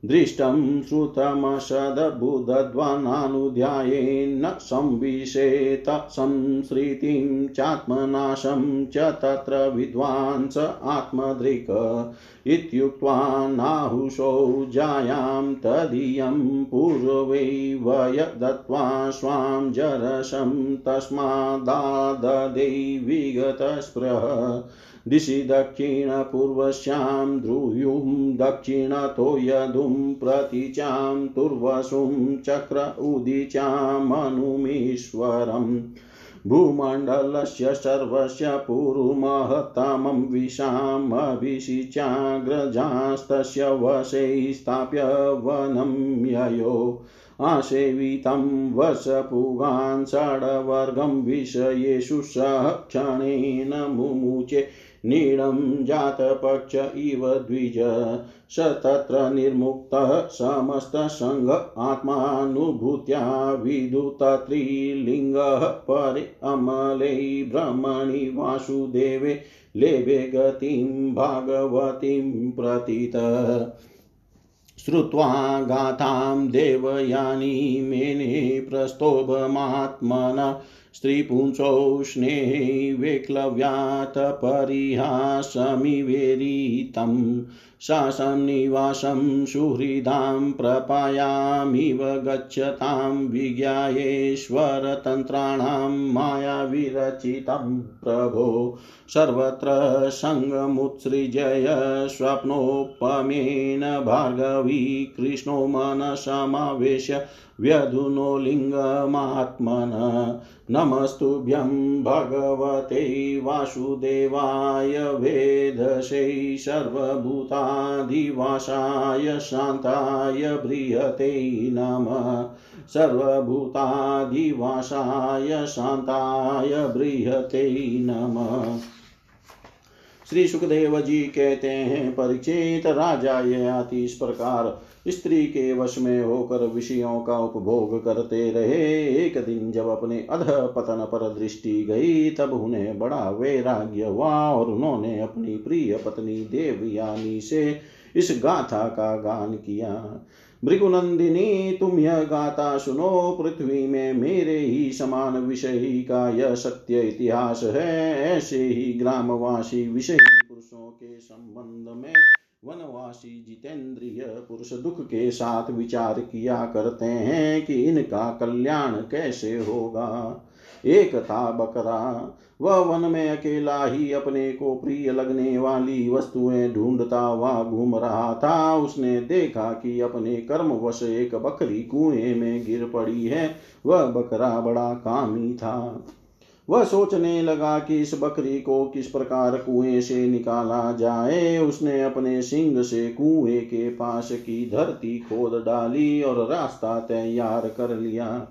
दृष्टं श्रुतमसदबुधध्वनानुध्यायेन्न संविशेत संसृतिं चात्मनाशं च तत्र विद्वांस आत्मदृक् इत्युक्त्वा नाहुषो जायां तदीयं पूर्वै वय दत्त्वा स्वां जरसं तस्मादाददै विगतस्पृह दिशि दक्षिणपूर्वस्यां ध्रुयुं दक्षिणतो यदुं प्रतीचां तुर्वसुं चक्र उदीचामनुमीश्वरम् भूमण्डलस्य सर्वस्य पुरुमहत्तमं विशामभिषिचाग्रजास्तस्य वशे स्थाप्य वनं ययो। आसेवितं वसपुगान् षड्वर्गं विषयेषु सह क्षणेन मुमुचे नीडं जातपक्ष इव द्विज। स तत्र निर्मुक्तः समस्तसङ्ग आत्मानुभूत्या विदुतत्रिलिङ्गः परे अमलै ब्रह्मणि वासुदेवे लेभे गतिं भागवतीं प्रतीत। श्रुत्वा गाथां देवयानी मेने प्रस्तोभमात्मना स्त्रीपुंसौष्णे वेक्लव्यात् परिहासमिवेरितं शासनिवासं सुहृदां प्रपायामिव गच्छतां विज्ञायेश्वरतन्त्राणां मायाविरचितं प्रभो सर्वत्र सङ्गमुत्सृजय स्वप्नोपमेन भार्गवी कृष्णो मनसमावेश्य व्यधुनो लिङ्गमात्मन नमस्तुभ्यं भगवते वासुदेवाय वेदशै सर्वभूतादिवासाय शान्ताय बृहते नमः। सर्वभूताधिवासाय शान्ताय बृहते नमः। श्री सुखदेव जी कहते हैं परीक्षित राजा ये आती इस प्रकार स्त्री के वश में होकर विषयों का उपभोग करते रहे। एक दिन जब अपने अध पतन पर दृष्टि गई, तब उन्हें बड़ा वैराग्य हुआ और उन्होंने अपनी प्रिय पत्नी देवयानी से इस गाथा का गान किया। भृगुनंदिनी, तुम यह गाथा सुनो। पृथ्वी में मेरे ही समान विषयी का यह सत्य इतिहास है। ऐसे ही ग्रामवासी विषयी पुरुषों के संबंध में वनवासी जितेंद्रिय पुरुष दुख के साथ विचार किया करते हैं कि इनका कल्याण कैसे होगा। एक था बकरा, वह वन में अकेला ही अपने को प्रिय लगने वाली वस्तुएँ ढूंढता हुआ घूम रहा था। उसने देखा कि अपने कर्म वश एक बकरी कुएँ में गिर पड़ी है। वह बकरा बड़ा कामी था। वह सोचने लगा कि इस बकरी को किस प्रकार कुएँ से निकाला जाए। उसने अपने सिंग से कुएँ के पास की धरती खोद डाली और रास्ता तैयार कर लिया।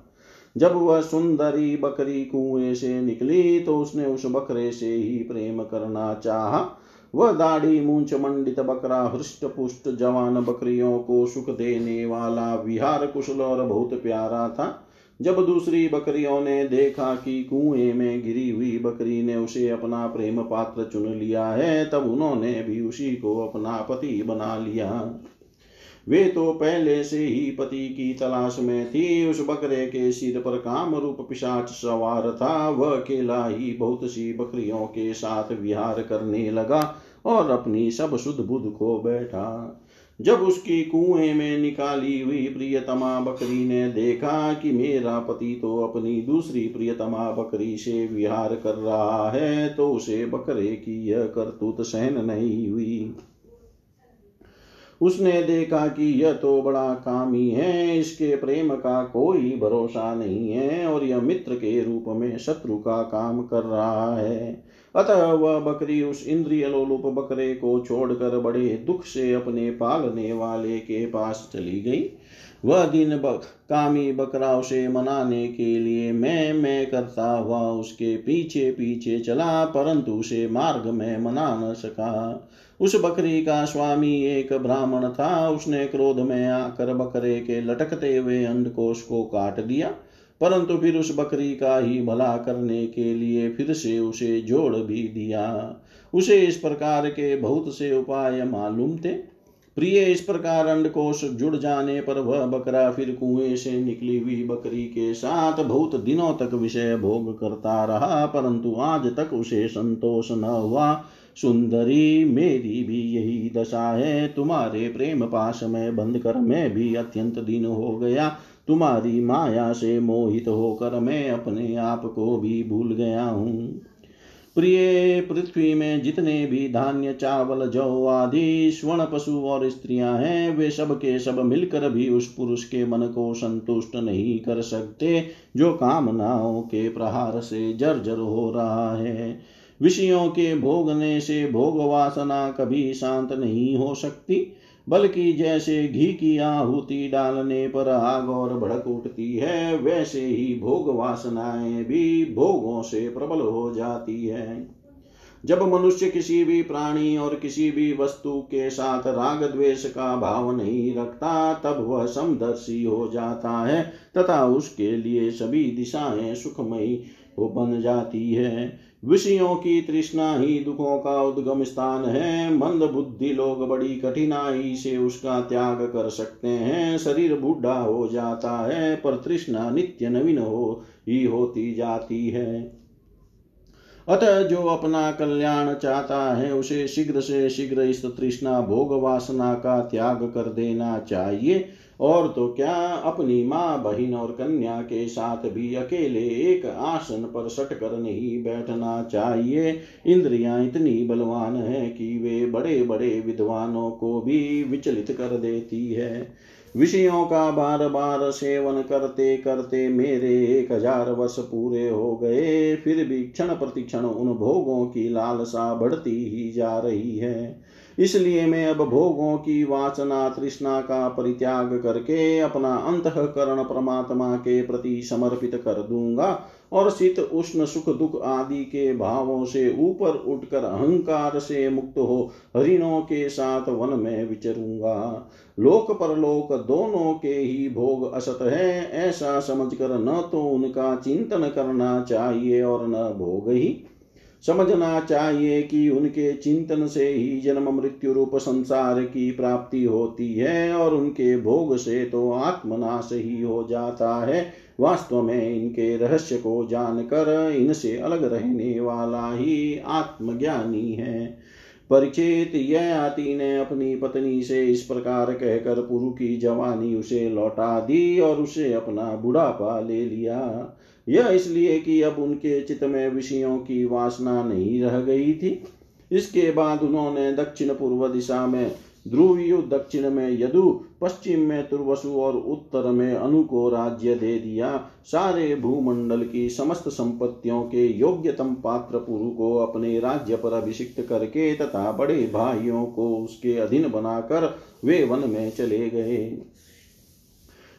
जब वह सुंदरी बकरी कुएँ से निकली तो उसने उस बकरे से ही प्रेम करना चाहा। वह दाढ़ी मूंछ मंडित बकरा हृष्ट पुष्ट जवान बकरियों को सुख देने वाला, विहार कुशल और बहुत प्यारा था। जब दूसरी बकरियों ने देखा कि कुएँ में गिरी हुई बकरी ने उसे अपना प्रेम पात्र चुन लिया है, तब उन्होंने भी उसी को अपना पति बना लिया। वे तो पहले से ही पति की तलाश में थी। उस बकरे के सिर पर काम रूप पिशाच सवार था। वह अकेला ही बहुत सी बकरियों के साथ विहार करने लगा और अपनी सब शुद्ध बुद्ध को बैठा। जब उसकी कुएँ में निकाली हुई प्रियतमा बकरी ने देखा कि मेरा पति तो अपनी दूसरी प्रियतमा बकरी से विहार कर रहा है तो उसे बकरे की यह करतूत सहन नहीं हुई। उसने देखा कि यह तो बड़ा कामी है, इसके प्रेम का कोई भरोसा नहीं है, और यह मित्र के रूप में शत्रु का काम कर रहा है। अतः वह बकरी उस इंद्रिय लोलुप बकरे को छोड़कर बड़े दुख से अपने पालने वाले के पास चली गई। वह दिन बक कामी बकरा उसे मनाने के लिए मैं मैं करता हुआ उसके पीछे पीछे चला, परंतु उसे मार्ग में मना न सका। उस बकरी का स्वामी एक ब्राह्मण था। उसने क्रोध में आकर बकरे के लटकते हुए अंडकोश को काट दिया। परंतु फिर उस बकरी का ही भला करने के लिए फिर से उसे जोड़ भी दिया। उसे इस प्रकार के बहुत से उपाय मालूम थे। प्रिय, इस प्रकार अंडकोश जुड़ जाने पर वह बकरा फिर कुएँ से निकली हुई बकरी के साथ बहुत दिनों तक विषय भोग करता रहा, परंतु आज तक उसे संतोष न हुआ। सुंदरी, मेरी भी यही दशा है। तुम्हारे प्रेम पाश में बंद कर मैं भी अत्यंत दिन हो गया। तुम्हारी माया से मोहित होकर मैं अपने आप को भी भूल गया हूँ। प्रिय पृथ्वी में जितने भी धान्य, चावल, जौ आदि स्वर्ण पशु और स्त्रियाँ हैं, वे सब के सब मिलकर भी उस पुरुष के मन को संतुष्ट नहीं कर सकते, जो कामनाओं के प्रहार से जर्जर हो रहा है। विषयों के भोगने से भोग वासना कभी शांत नहीं हो सकती। बल्कि जैसे घी की आहुति डालने पर आग और भड़क उठती है, वैसे ही भोग वासनाएँ भी भोगों से प्रबल हो जाती है। जब मनुष्य किसी भी प्राणी और किसी भी वस्तु के साथ राग द्वेष का भाव नहीं रखता, तब वह समदर्शी हो जाता है, तथा उसके लिए सभी दिशाएँ सुखमयी वो बन जाती है। विषयों की तृष्णा ही दुखों का उद्गम स्थान है। मंद बुद्धि लोग बड़ी कठिनाई से उसका त्याग कर सकते हैं। शरीर बूढ़ा हो जाता है, पर तृष्णा नित्य नवीन हो ही होती जाती है। अतः जो अपना कल्याण चाहता है, उसे शीघ्र से शीघ्र इस तृष्णा भोग वासना का त्याग कर देना चाहिए। और तो क्या अपनी माँ, बहन और कन्या के साथ भी अकेले एक आसन पर सट कर नहीं बैठना चाहिए। इंद्रियाँ इतनी बलवान है कि वे बड़े बड़े विद्वानों को भी विचलित कर देती है। विषयों का बार बार सेवन करते करते मेरे एक हज़ार वर्ष पूरे हो गए, फिर भी क्षण प्रतिक्षण उन भोगों की लालसा बढ़ती ही जा रही है। इसलिए मैं अब भोगों की वासना तृष्णा का परित्याग करके अपना अंतकरण परमात्मा के प्रति समर्पित कर दूँगा और शीत, उष्ण, सुख, दुख आदि के भावों से ऊपर उठकर अहंकार से मुक्त हो हरिणों के साथ वन में विचरूँगा। लोक परलोक दोनों के ही भोग असत है, ऐसा समझकर न तो उनका चिंतन करना चाहिए और न भोग ही। समझना चाहिए कि उनके चिंतन से ही जन्म मृत्यु रूप संसार की प्राप्ति होती है और उनके भोग से तो आत्मनाश ही हो जाता है। वास्तव में इनके रहस्य को जानकर इनसे अलग रहने वाला ही आत्मज्ञानी है। परिचित यह आती ने अपनी पत्नी से इस प्रकार कहकर पुरु की जवानी उसे लौटा दी और उसे अपना बुढ़ापा ले लिया। यह इसलिए कि अब उनके चित्त में विषयों की वासना नहीं रह गई थी। इसके बाद उन्होंने दक्षिण पूर्व दिशा में ध्रुवीय, दक्षिण में यदु, पश्चिम में तुर्वसु और उत्तर में अनु को राज्य दे दिया। सारे भूमंडल की समस्त संपत्तियों के योग्यतम पात्र पुरु को अपने राज्य पर अभिषिक्त करके तथा बड़े भाइयों को उसके अधीन बनाकर वे वन में चले गए।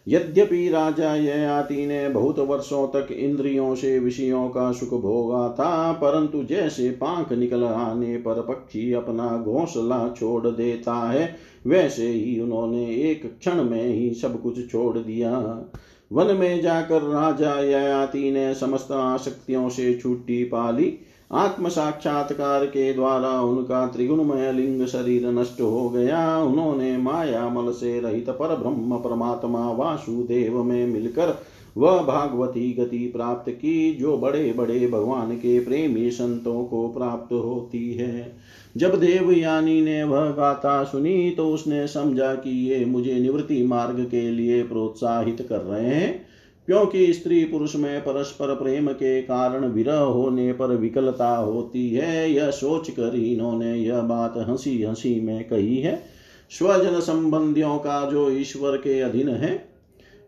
यद्यपि राजा ययाति ने बहुत वर्षों तक इंद्रियों से, विषयों का सुख भोगा था, परंतु जैसे पांख निकल आने पर पक्षी अपना घोंसला छोड़ देता है, वैसे ही उन्होंने एक क्षण में ही सब कुछ छोड़ दिया। वन में जाकर राजा ययाति ने समस्त आसक्तियों से छुट्टी पाली आत्म साक्षात्कार के द्वारा उनका त्रिगुणमय लिंग शरीर नष्ट हो गया। उन्होंने माया मल से रहित पर ब्रह्म परमात्मा वासुदेव में मिलकर वह भागवती गति प्राप्त की, जो बड़े बड़े भगवान के प्रेमी संतों को प्राप्त होती है। जब देवयानी ने वह गाथा सुनी तो उसने समझा कि ये मुझे निवृत्ति मार्ग के लिए प्रोत्साहित कर रहे हैं। क्योंकि स्त्री पुरुष में परस्पर प्रेम के कारण विरह होने पर विकलता होती है, यह सोच कर इन्होंने यह बात हँसी हँसी में कही है। स्वजन संबंधियों का जो ईश्वर के अधीन है,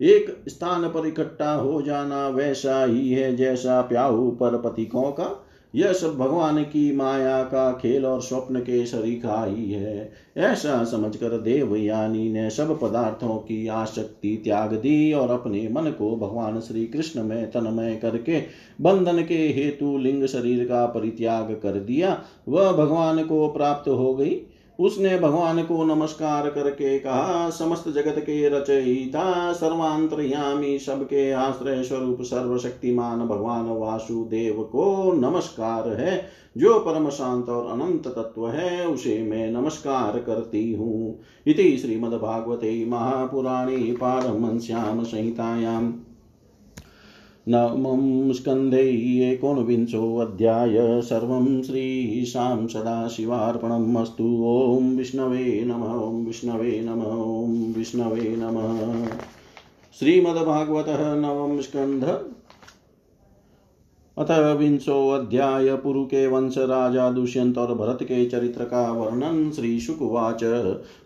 एक स्थान पर इकट्ठा हो जाना वैसा ही है जैसा प्याऊ पर पतिकों का। यह सब भगवान की माया का खेल और स्वप्न के सरीखा ही है। ऐसा समझकर देवयानी ने सब पदार्थों की आसक्ति त्याग दी और अपने मन को भगवान श्री कृष्ण में तनमय करके बंधन के हेतु लिंग शरीर का परित्याग कर दिया। वह भगवान को प्राप्त हो गई। उसने भगवान को नमस्कार करके कहा, समस्त जगत के रचयिता, सर्वांतरयामी सबके आश्रय स्वरूप सर्वशक्तिमान भगवान वासुदेव को नमस्कार है। जो परम शांत और अनंत तत्व है, उसे मैं नमस्कार करती हूँ। इति श्रीमद्भागवते महापुराणे पारमश्याम संहितायाम् नवमं स्कन्धे एकोनविंशोऽध्याय सर्वं श्रीशां सदाशिवार्पणम् अस्तु। ॐ विष्णवे नमः, ॐ विष्णवे नमः, ॐ विष्णवे नमः। श्रीमद्भागवतः नवम स्कन्ध अथ विंशोऽध्याय पुरु के वंश राजा दुष्यंत और भरत के चरित्र का वर्णन श्री शुकुवाच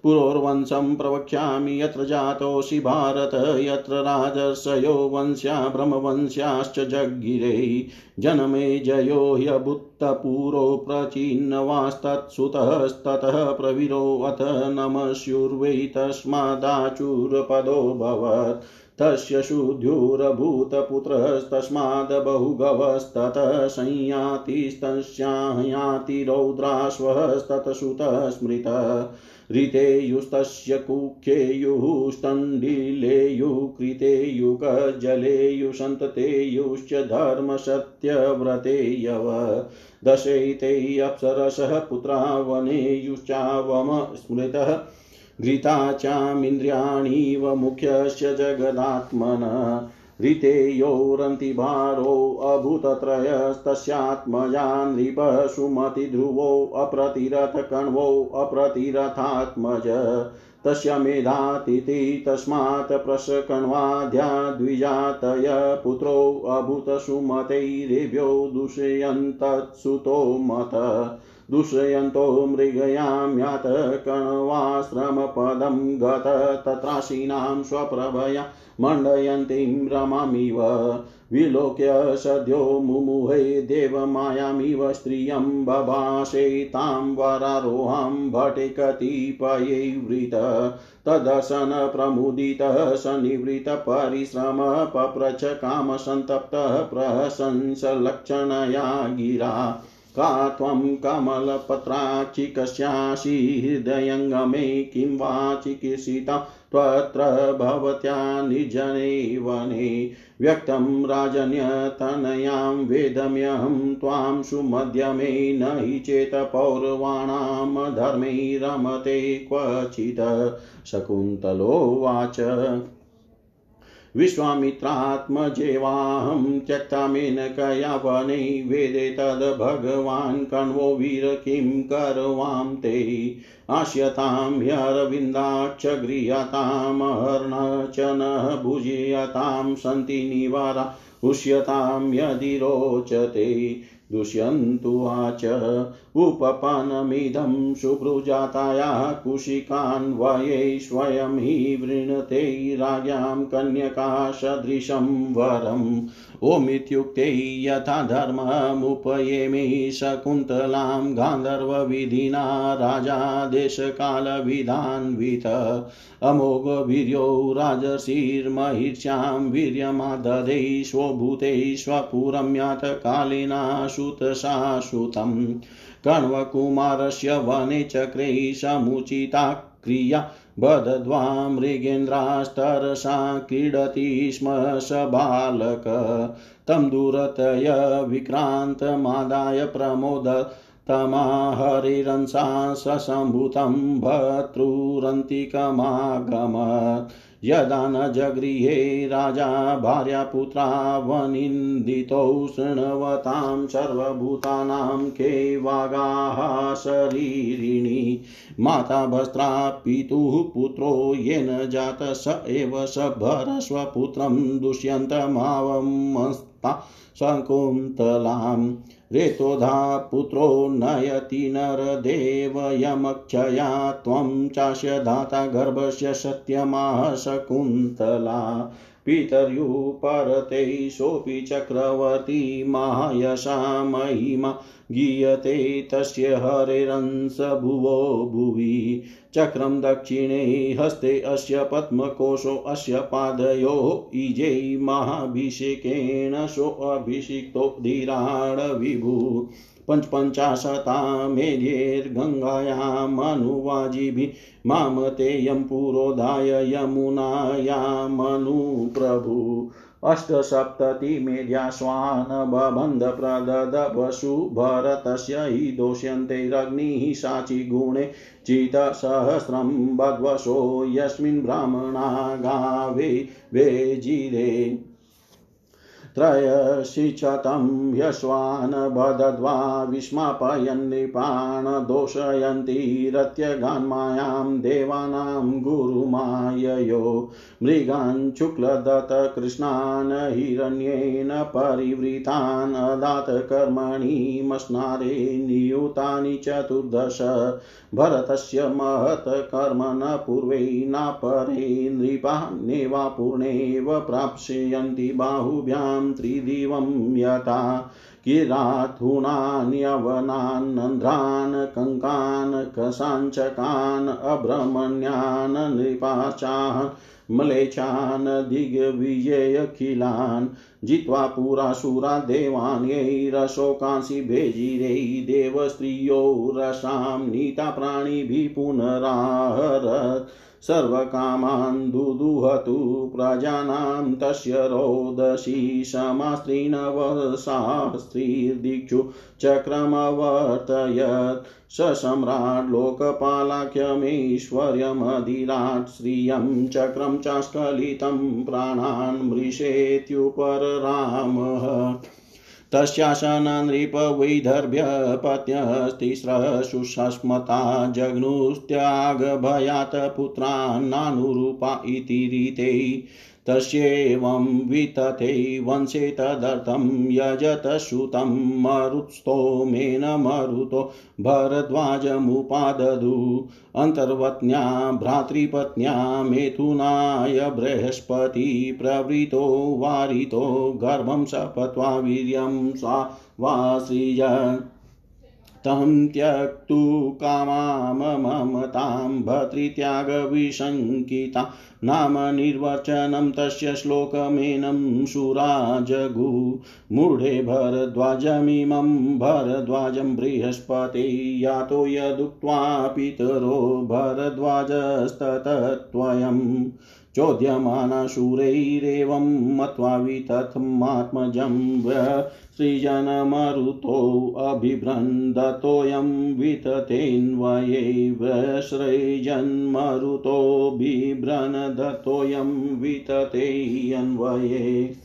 पुरोर्वंशं प्रवक्ष्यामि यत्र जातोऽसि भारत, यत्र राजर्षयो वंश्या ब्रह्मवंश्याश्च जगिरे जनमे जयो ह्यभूत्तपुरो प्रचिन्नवास्तत्सुतस्ततः प्रवीरोऽथ नमस्युर्वै तस्मादाचुरपदो तस्य शुद्ध्युरभूतपुत्रस्तस्माद् बहुगवस्ततः संयातिस्तस्यायाति रौद्राश्वस्ततसुतः स्मृतः ऋतेयुस्तस्य कुख्येयुस्तण्डिलेयुः कृतेयुकजलेयुसन्ततेयुश्च धर्मसत्यव्रतेयव दशैते अप्सरसः पुत्रा वनेयुश्चावम स्मृतः घृता चामिन्द्रियाणीव मुख्यस्य जगदात्मन। ऋतेयोरन्तिभारोऽभूतत्रयस्तस्यात्मजा नृपसुमतिध्रुवो अप्रतिरथकण्वो अप्रतिरथात्मज। तस्य मेधातिथि तस्मात् प्रशकण्वाद्या द्विजातय पुत्रो अभूतसुमतैरेभ्यो दूषयन्तत्सुतो मत। दूषयन्तो मृगयां यात कण्वाश्रमपदं गत तत्राशीनां स्वप्रभया मण्डयन्तीं रमामिव। विलोक्य सद्यो मुमुहे देवमायामिव स्त्रियं बभाषे तां वरारोहां भटिकतिपयैवृत तदर्शनप्रमुदितः सनिवृतपरिश्रम पप्रच कामसन्तप्तः प्रशंसलक्षणया गिरा। का त्वं कमलपत्राचिकस्यासि हृदयङ्गमे किं वा चिकित्सिता त्वत्र भवत्या निर्जने वने व्यक्तं राजन्यतनयां वेदम्यहं त्वां सुमध्यमे न हि चेत् पौरवाणां धर्मै रमते क्वचित् शकुन्तलोवाच विश्वामित्रात्मजेवाहं त्यक्तामेनकया वने वेदे तद्भगवान् कण्वो वीर किं करवां ते। आश्यतां ह्यरविन्दाक्ष गृह्यतामहर्ण च न भुजीयतां सन्ति निवारा। उष्यतां यदि रोचते दुष्यन्तुवाच उपपनमिदं शुभ्रुजातायाः कुशिकान्वये स्वयं हि वृणते राज्ञां कन्यकासदृशं वरम् ओमित्युक्ते यथा धर्ममुपयेमे शकुन्तलां गान्धर्वविधिना राजा देशकालविधान्वित अमोघवीर्यो राजर्षिर्महिष्यां वीर्यमादधे स्वभूते स्वपुरं यातकालिना सुतशाश्रुतम् कण्वकुमारस्य वने चक्रे समुचिता क्रिया बदध्वा मृगेन्द्रास्तरसा क्रीडति स्म स बालक। तं दूरतय विक्रान्तमादाय प्रमोद तमाहरिरंसा ससम्भूतं भर्तृरन्तिकमागमत् यदा न जगृहे राजा भार्यापुत्रावनिन्दितौ शृण्वतां सर्वभूतानां के वागाः शरीरिणी। माता भस्त्रा पितुः पुत्रो येन जात स एव सभरस्वपुत्रं दुष्यन्तमावमस्ता शकुन्तलाम् रेतोधा पुत्रो नयति नरदेवयमक्षया त्वं चास्य धाता गर्भस्य सत्यमाह शकुन्तला। पितर्युपरते सोऽपि चक्रवर्ती मायसा महिमा गीयते तस्य हरेरंस भुवो। चक्रं दक्षिणे हस्ते अस्य पद्मकोशो अस्य पादयोः इजे महाभिषेकेण सोऽभिषिक्तो धीराड विभु पञ्चपञ्चाशतामेध्यैर्गङ्गायामनुवाजिभिः मामतेयं पुरोधाय यमुनायामनुप्रभु। अष्टसप्ततिमेध्याश्वान् बबन्धप्रददवसु भरतस्य हि दोष्यन्तेरग्निः साचिगुणे चितसहस्रं बद्वशो यस्मिन् ब्राह्मणा गावे वेजिरे त्रयशिचतं ह्यश्वान् बदद्वा विस्मापयन् नृपान् दोषयन्तीरत्यगान्मायां देवानां गुरुमाययो। मृगान् शुक्लदत्तकृष्णान् हिरण्येन परिवृतान् अदातकर्मणि मस्नारे नियुतानि चतुर्दश भरतस्य महत्कर्म न पूर्वै न परे पूर्णेव प्राप्स्यन्ति बाहुभ्यां त्रिदिवं यथा किराथूणान्यवनान्नन्ध्रान् कङ्कान् कसाञ्चकान् अभ्रमण्यान् नृपाचान् मलेच्छान् दिग्विजयखिलान् जित्वा पुरासुरा देवान्यैरशोकांसि भेजिरै देवस्त्रियो रसां नीता प्राणिभिः पुनराहरत्। सर्वकामान् दुदुहतु प्रजानां तस्य रोदसी समास्त्रीनवसास्त्रीर्दिक्षु चक्रमवर्तयत्। स सम्राट् लोकपालाख्यमीश्वर्यमधिराट् श्रियं चक्रं चास्खलितं प्राणान् मृषेत्युपररामः। तस्यासन नृपवैदर्भ्यपत्यस्तिस्रशुषस्मता जग्नुस्त्यागभयात् पुत्रान्नानुरूपा इति रीते तस्येवं वितथे वंशे तदर्थं यजत सुतं मरुत्स्तोमेन मरुतो भरद्वाजमुपाददु। अन्तर्वत्न्या भ्रातृपत्न्या मेथुनाय बृहस्पति प्रवृतो वारितो गर्भं सपत्वा वीर्यं सा वा सृजन् तं त्यक्तु कामाममतां भर्तृत्यागविशङ्किता नाम निर्वचनं तस्य श्लोकमेनं सुराजगु। मूढे भरद्वाजमिमं भरद्वाजं बृहस्पते यातो यदुक्त्वा पितरो भरद्वाजस्ततत्वयम्। चोद्यमानशूरैरेवं मत्वा वितथमात्मजं सृजनमरुतोऽभिभ्रन्दतोऽयं विततेऽन्वयैव सृजन्मरुतो बिभ्रनदतोऽयं विततेऽन्वये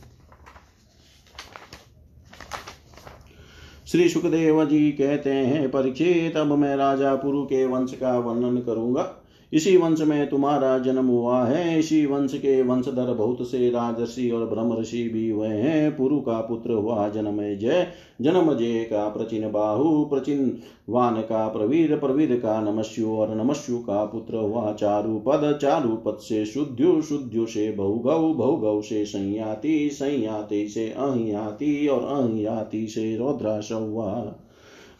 श्री सुखदेव जी कहते हैं, परीक्षित, अब मैं राजा पुरु के वंश का वर्णन करूँगा। इसी वंश में तुम्हारा जन्म हुआ है। इसी वंश के वंशधर बहुत से राजर्षि और ब्रह्म ऋषि भी हुए हैं। पुरु का पुत्र हुआ जन्म जय जन्म जय का प्रचिन बाहु, प्रचिन वान का प्रवीर प्रवीर का नमस्यु और नमस्यु का पुत्र हुआ चारु पद चारु पद से शुद्ध्यु शुद्ध्यु से बहुगौ बहुगौ से संयाति संयाति से अहियाति और अहियाति से रौद्राश हुआ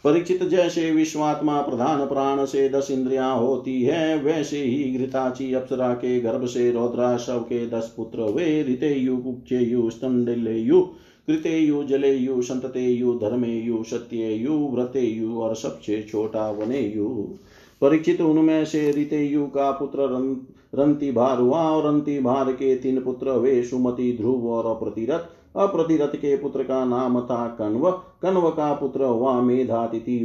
परीक्षित जैसे विश्वात्मा प्रधान प्राण से दस इंद्रिया होती है, वैसे ही घृताची अप्सरा के गर्भ से रौद्रा शव के दस पुत्र, वे ऋतेयु कुक्षेयु स्तंडलेयु, कृतेयु, जलेयु, संततेयु, धर्मेयु, सत्येयु, व्रतेयु और सबसे छोटा वनेयु। परीक्षित उनमें से ऋतेयु का पुत्र रंति भार हुआ और रंति भार के तीन पुत्र, वे सुमति, ध्रुव और अप्रतिरथ अप्रतिरथ के पुत्र का नाम था कण्व। कण्व का पुत्र हुआ मेधातिथि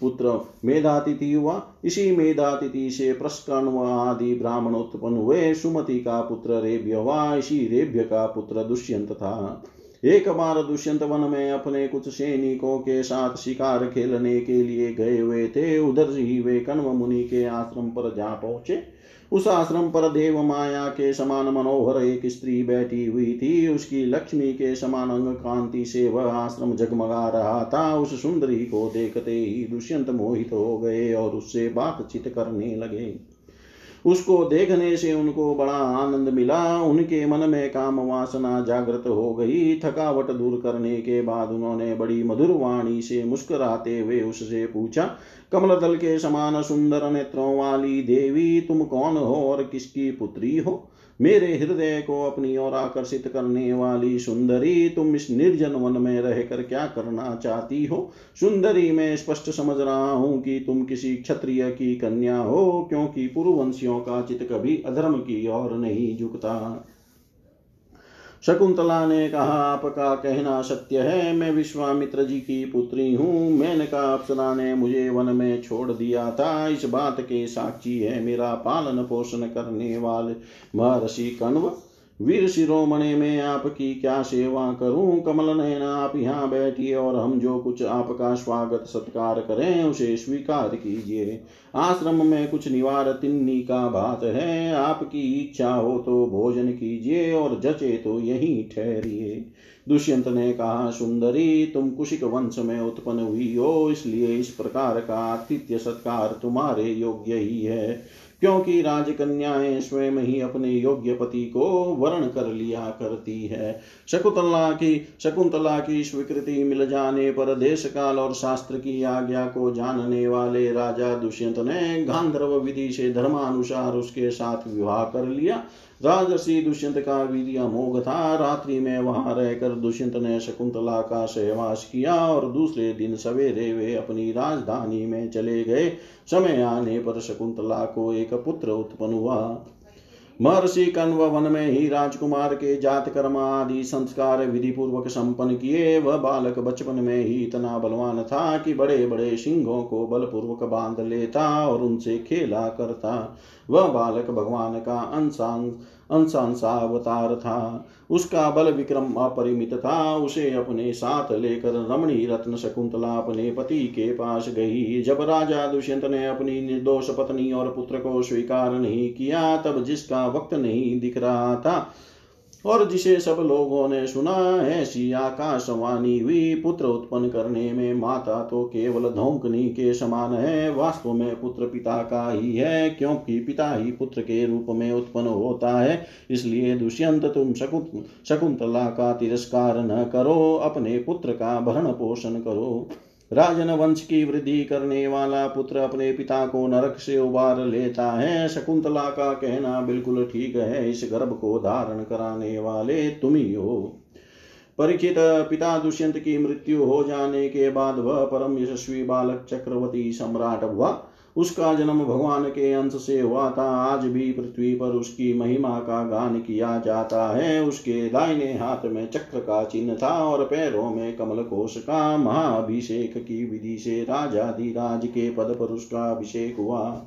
पुत्र मेधातिथि हुआ इसी मेधातिथि से प्रस्कण्व आदि ब्राह्मण उत्पन्न हुए सुमति का पुत्र रेभ्य हुआ इसी रेभ्य का पुत्र दुष्यंत था। एक बार दुष्यंत वन में अपने कुछ सैनिकों के साथ शिकार खेलने के लिए गए हुए थे। उधर ही वे कण्व मुनि के आश्रम पर जा पहुँचे। उस आश्रम पर देव माया के समान मनोहर एक स्त्री बैठी हुई थी। उसकी लक्ष्मी के समान अंग कांति से वह आश्रम जगमगा रहा था। उस सुंदरी को देखते ही दुष्यंत मोहित हो गए और उससे बातचीत करने लगे। उसको देखने से उनको बड़ा आनंद मिला। उनके मन में काम वासना जागृत हो गई। थकावट दूर करने के बाद उन्होंने बड़ी मधुर वाणी से मुस्कुराते हुए उससे पूछा कमल दल के समान सुंदर नेत्रों वाली देवी, तुम कौन हो और किसकी पुत्री हो? मेरे हृदय को अपनी ओर आकर्षित करने वाली सुंदरी, तुम इस निर्जन वन में रहकर क्या करना चाहती हो? सुंदरी, मैं स्पष्ट समझ रहा हूँ कि तुम किसी क्षत्रिय की कन्या हो, क्योंकि पुरुवंशियों का चित कभी अधर्म की ओर नहीं झुकता। शकुंतला ने कहा, आपका कहना सत्य है, मैं विश्वामित्र जी की पुत्री हूँ। मेनका अप्सरा ने मुझे वन में छोड़ दिया था। इस बात के साक्षी है मेरा पालन पोषण करने वाले महर्षि कण्व। वीर शिरोमणि में आपकी क्या सेवा करूँ? कमल नयन आप यहाँ बैठिए और हम जो कुछ आपका स्वागत सत्कार करें, उसे स्वीकार कीजिए। आश्रम में कुछ निवार तिन्नी का भात है। आपकी इच्छा हो तो भोजन कीजिए और जचे तो यही ठहरिए। दुष्यंत ने कहा, सुंदरी, तुम कुशिक वंश में उत्पन्न हुई हो, इसलिए इस प्रकार का आतिथ्य सत्कार तुम्हारे योग्य ही है। क्योंकि राजकन्याएँ स्वयं ही अपने योग्य पति को वरण कर लिया करती है। शकुंतला की शकुंतला की स्वीकृति मिल जाने पर देश काल और शास्त्र की आज्ञा को जानने वाले राजा दुष्यंत ने गांधर्व विधि से धर्मानुसार उसके साथ विवाह कर लिया। राजसी दुष्यंत का वीर अमोघ था रात्रि में वहाँ रहकर दुष्यंत ने शकुंतला का सहवास किया और दूसरे दिन सवेरे वे अपनी राजधानी में चले गए। समय आने पर शकुंतला को एक पुत्र उत्पन्न हुआ। महर्षि कण्व वन में ही राजकुमार के जात कर्म आदि संस्कार विधि पूर्वक संपन्न किए। वह बालक बचपन में ही इतना बलवान था कि बड़े बड़े सिंहों को बलपूर्वक बाँध लेता और उनसे खेला करता। वह बालक भगवान का अंशांश अंशांशावतार था। उसका बल विक्रम अपरिमित था। उसे अपने साथ लेकर रमणी रत्न शकुंतला अपने पति के पास गई। जब राजा दुष्यंत ने अपनी निर्दोष पत्नी और पुत्र को स्वीकार नहीं किया, तब जिसका वक्त नहीं दिख रहा था और जिसे सब लोगों ने सुना है ऐसी आकाशवाणी हुई पुत्र उत्पन्न करने में माता तो केवल धोकनी के समान है, वास्तव में पुत्र पिता का ही है, क्योंकि पिता ही पुत्र के रूप में उत्पन्न होता है, इसलिए दुष्यंत तुम शकुंत, शकुंतला का तिरस्कार न करो, अपने पुत्र का भरण पोषण करो। राजन वंश की वृद्धि करने वाला पुत्र अपने पिता को नरक से उबार लेता है। शकुंतला का कहना बिल्कुल ठीक है, इस गर्भ को धारण कराने वाले तुम ही हो। परीक्षित पिता दुष्यंत की मृत्यु हो जाने के बाद वह परम यशस्वी बालक चक्रवर्ती सम्राट हुआ। उसका जन्म भगवान के अंश से हुआ था। आज भी पृथ्वी पर उसकी महिमा का गान किया जाता है। उसके दाहिने हाथ में चक्र का चिन्ह था और पैरों में कमल कोश का महाअभिषेक की विधि से राजाधिराज के पद पर उसका अभिषेक हुआ।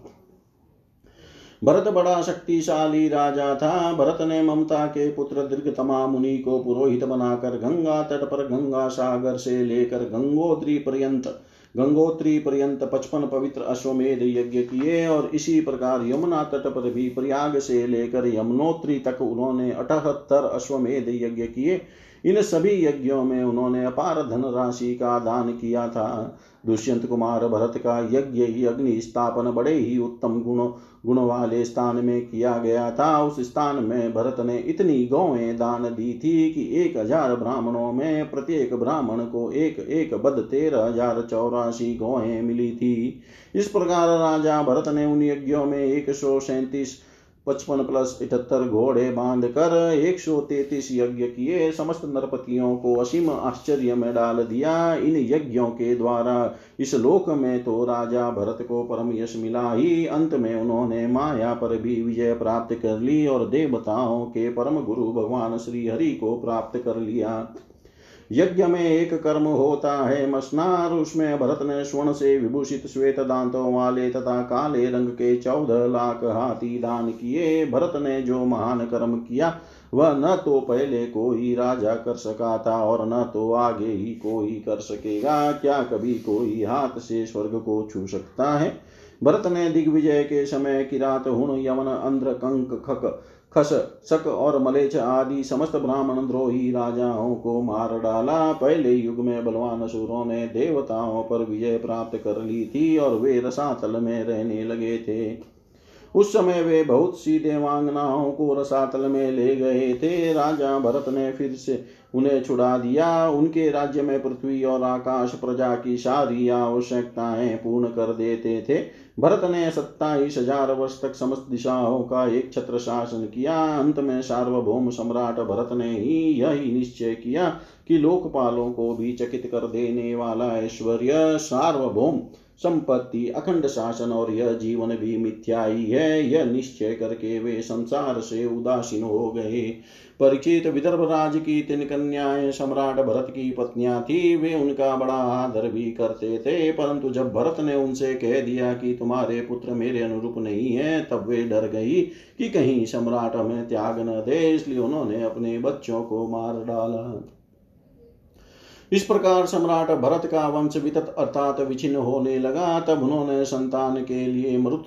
भरत बड़ा शक्तिशाली राजा था। भरत ने ममता के पुत्र दीर्घतमा मुनि को पुरोहित बनाकर गंगा तट पर गंगा सागर से लेकर गंगोत्री पर्यंत गंगोत्री पर्यंत पचपन पवित्र अश्वमेध यज्ञ किए और इसी प्रकार यमुना तट पर भी प्रयाग से लेकर यमुनोत्री तक उन्होंने अठहत्तर अश्वमेध यज्ञ किए। इन सभी यज्ञों में उन्होंने अपार धन राशि का दान किया था। दुष्यंत कुमार भरत का यज्ञ ही अग्नि स्थापन बड़े ही उत्तम गुण गुण वाले स्थान में किया गया था। उस स्थान में भरत ने इतनी गौएँ दान दी थी कि एक हज़ार ब्राह्मणों में प्रत्येक ब्राह्मण को एक एक बद तेरह हज़ार चौरासी गौएँ मिली थी। इस प्रकार राजा भरत ने उन यज्ञों में एक सौ सैंतीस पचपन प्लस इकहत्तर घोड़े बाँध कर एक सौ तैतीस यज्ञ किए, समस्त नरपतियों को असीम आश्चर्य में डाल दिया इन यज्ञों के द्वारा। इस लोक में तो राजा भरत को परम यश मिला ही। अंत में उन्होंने माया पर भी विजय प्राप्त कर ली और देवताओं के परम गुरु भगवान श्री हरि को प्राप्त कर लिया। यज्ञ में एक कर्म होता है। मसनार उसमें भरत ने स्वर्ण से विभूषित श्वेत दांतों वाले तथा काले रंग के चौदह लाख हाथी दान किए। भरत ने जो महान कर्म किया, वह न तो पहले कोई राजा कर सका था और न तो आगे ही कोई कर सकेगा। क्या कभी कोई हाथ से स्वर्ग को छू सकता है? भरत ने दिग्विजय के समय किरात हुण यमन, अंध्र कंक खक खस शक और मलेच आदि समस्त ब्राह्मण द्रोही राजाओं को मार डाला। पहले युग में बलवान असुरों ने देवताओं पर विजय प्राप्त कर ली थी और वे रसातल में रहने लगे थे। उस समय वे बहुत सी देवांगनाओं को रसातल में ले गए थे। राजा भरत ने फिर से उन्हें छुड़ा दिया। उनके राज्य में पृथ्वी और आकाश प्रजा की सारी आवश्यकताएँ पूर्ण कर देते थे। भरत ने सत्ताईस हज़ार वर्ष तक समस्त दिशाओं का एक छत्र शासन किया। अंत में सार्वभौम सम्राट भरत ने ही यही निश्चय किया कि लोकपालों को भी चकित कर देने वाला ऐश्वर्य सार्वभौम संपत्ति, अखंड शासन और यह जीवन भी मिथ्या ही है। यह निश्चय करके वे संसार से उदासीन हो गए। परिचित विदर्भ राज की तीन कन्याएँ, सम्राट भरत की पत्नियाँ थी। वे उनका बड़ा आदर भी करते थे, परंतु जब भरत ने उनसे कह दिया कि तुम्हारे पुत्र मेरे अनुरूप नहीं है, तब वे डर गई कि कहीं सम्राट हमें त्याग न दे, इसलिए उन्होंने अपने बच्चों को मार डाला। इस प्रकार सम्राट भरत का वंश वितत अर्थात विचिन्न होने लगा। तब उन्होंने संतान के लिए मरुत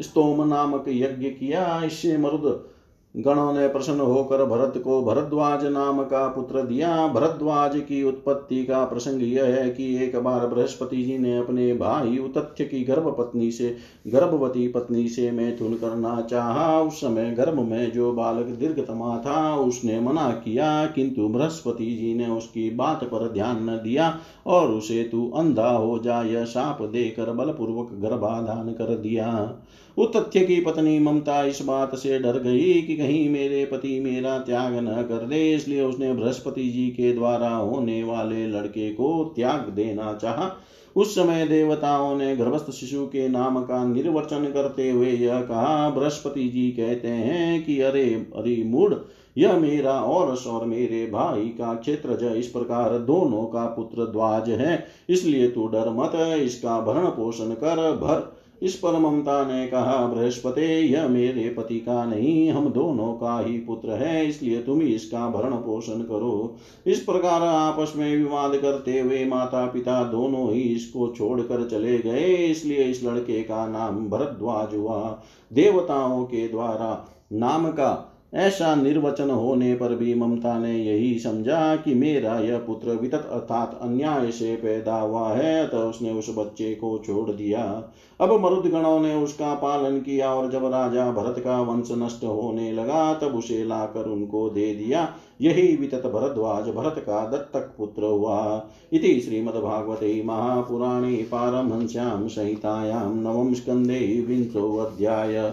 स्तोम नामक यज्ञ किया। इससे मरुद गणों ने प्रसन्न होकर भरत को भरद्वाज नाम का पुत्र दिया। भरद्वाज की उत्पत्ति का प्रसंग यह है कि एक बार बृहस्पति जी ने अपने भाई उतथ्य की गर्भ पत्नी से, गर्भवती पत्नी से मैथुन करना चाहा। उस समय गर्भ में जो बालक दीर्घतमा था, उसने मना किया, किंतु बृहस्पति जी ने उसकी बात पर ध्यान न दिया और उसे तू अंधा हो जा, यह शाप देकर बलपूर्वक गर्भाधान कर दिया। उतथ्य की पत्नी ममता इस बात से डर गई कि कहीं मेरे पति मेरा त्याग न कर दे, इसलिए उसने बृहस्पति जी के द्वारा होने वाले लड़के को त्याग देना चाहा। उस समय देवताओं ने गर्भस्थ शिशु के नाम का निर्वचन करते हुए यह कहा, बृहस्पति जी कहते हैं कि अरे अरे मूड यह मेरा और और मेरे भाई का क्षेत्र इस प्रकार दोनों का पुत्र द्वाज है, इसलिए तू डर मत, इसका भरण पोषण कर, भर। इस पर ममता ने कहा, बृहस्पति, यह मेरे पति का नहीं, हम दोनों का ही पुत्र है, इसलिए तुम इसका भरण पोषण करो। इस प्रकार आपस में विवाद करते हुए माता पिता दोनों ही इसको छोड़कर चले गए, इसलिए इस लड़के का नाम भरद्वाज हुआ। देवताओं के द्वारा नाम का ऐसा निर्वचन होने पर भी ममता ने यही समझा कि मेरा यह पुत्र वितत अर्थात अन्याय से पैदा हुआ है, अतः उसने उस बच्चे को छोड़ दिया। अब मरुदगणों ने उसका पालन किया और जब राजा भरत का वंश नष्ट होने लगा, तब उसे लाकर उनको दे दिया। यही वितत भरद्वाज भरत का दत्तक पुत्र हुआ। इति श्रीमद्भागवते महापुराणे पारमहंस्यां संहितायां नवम स्कन्धे विंशोऽध्याय।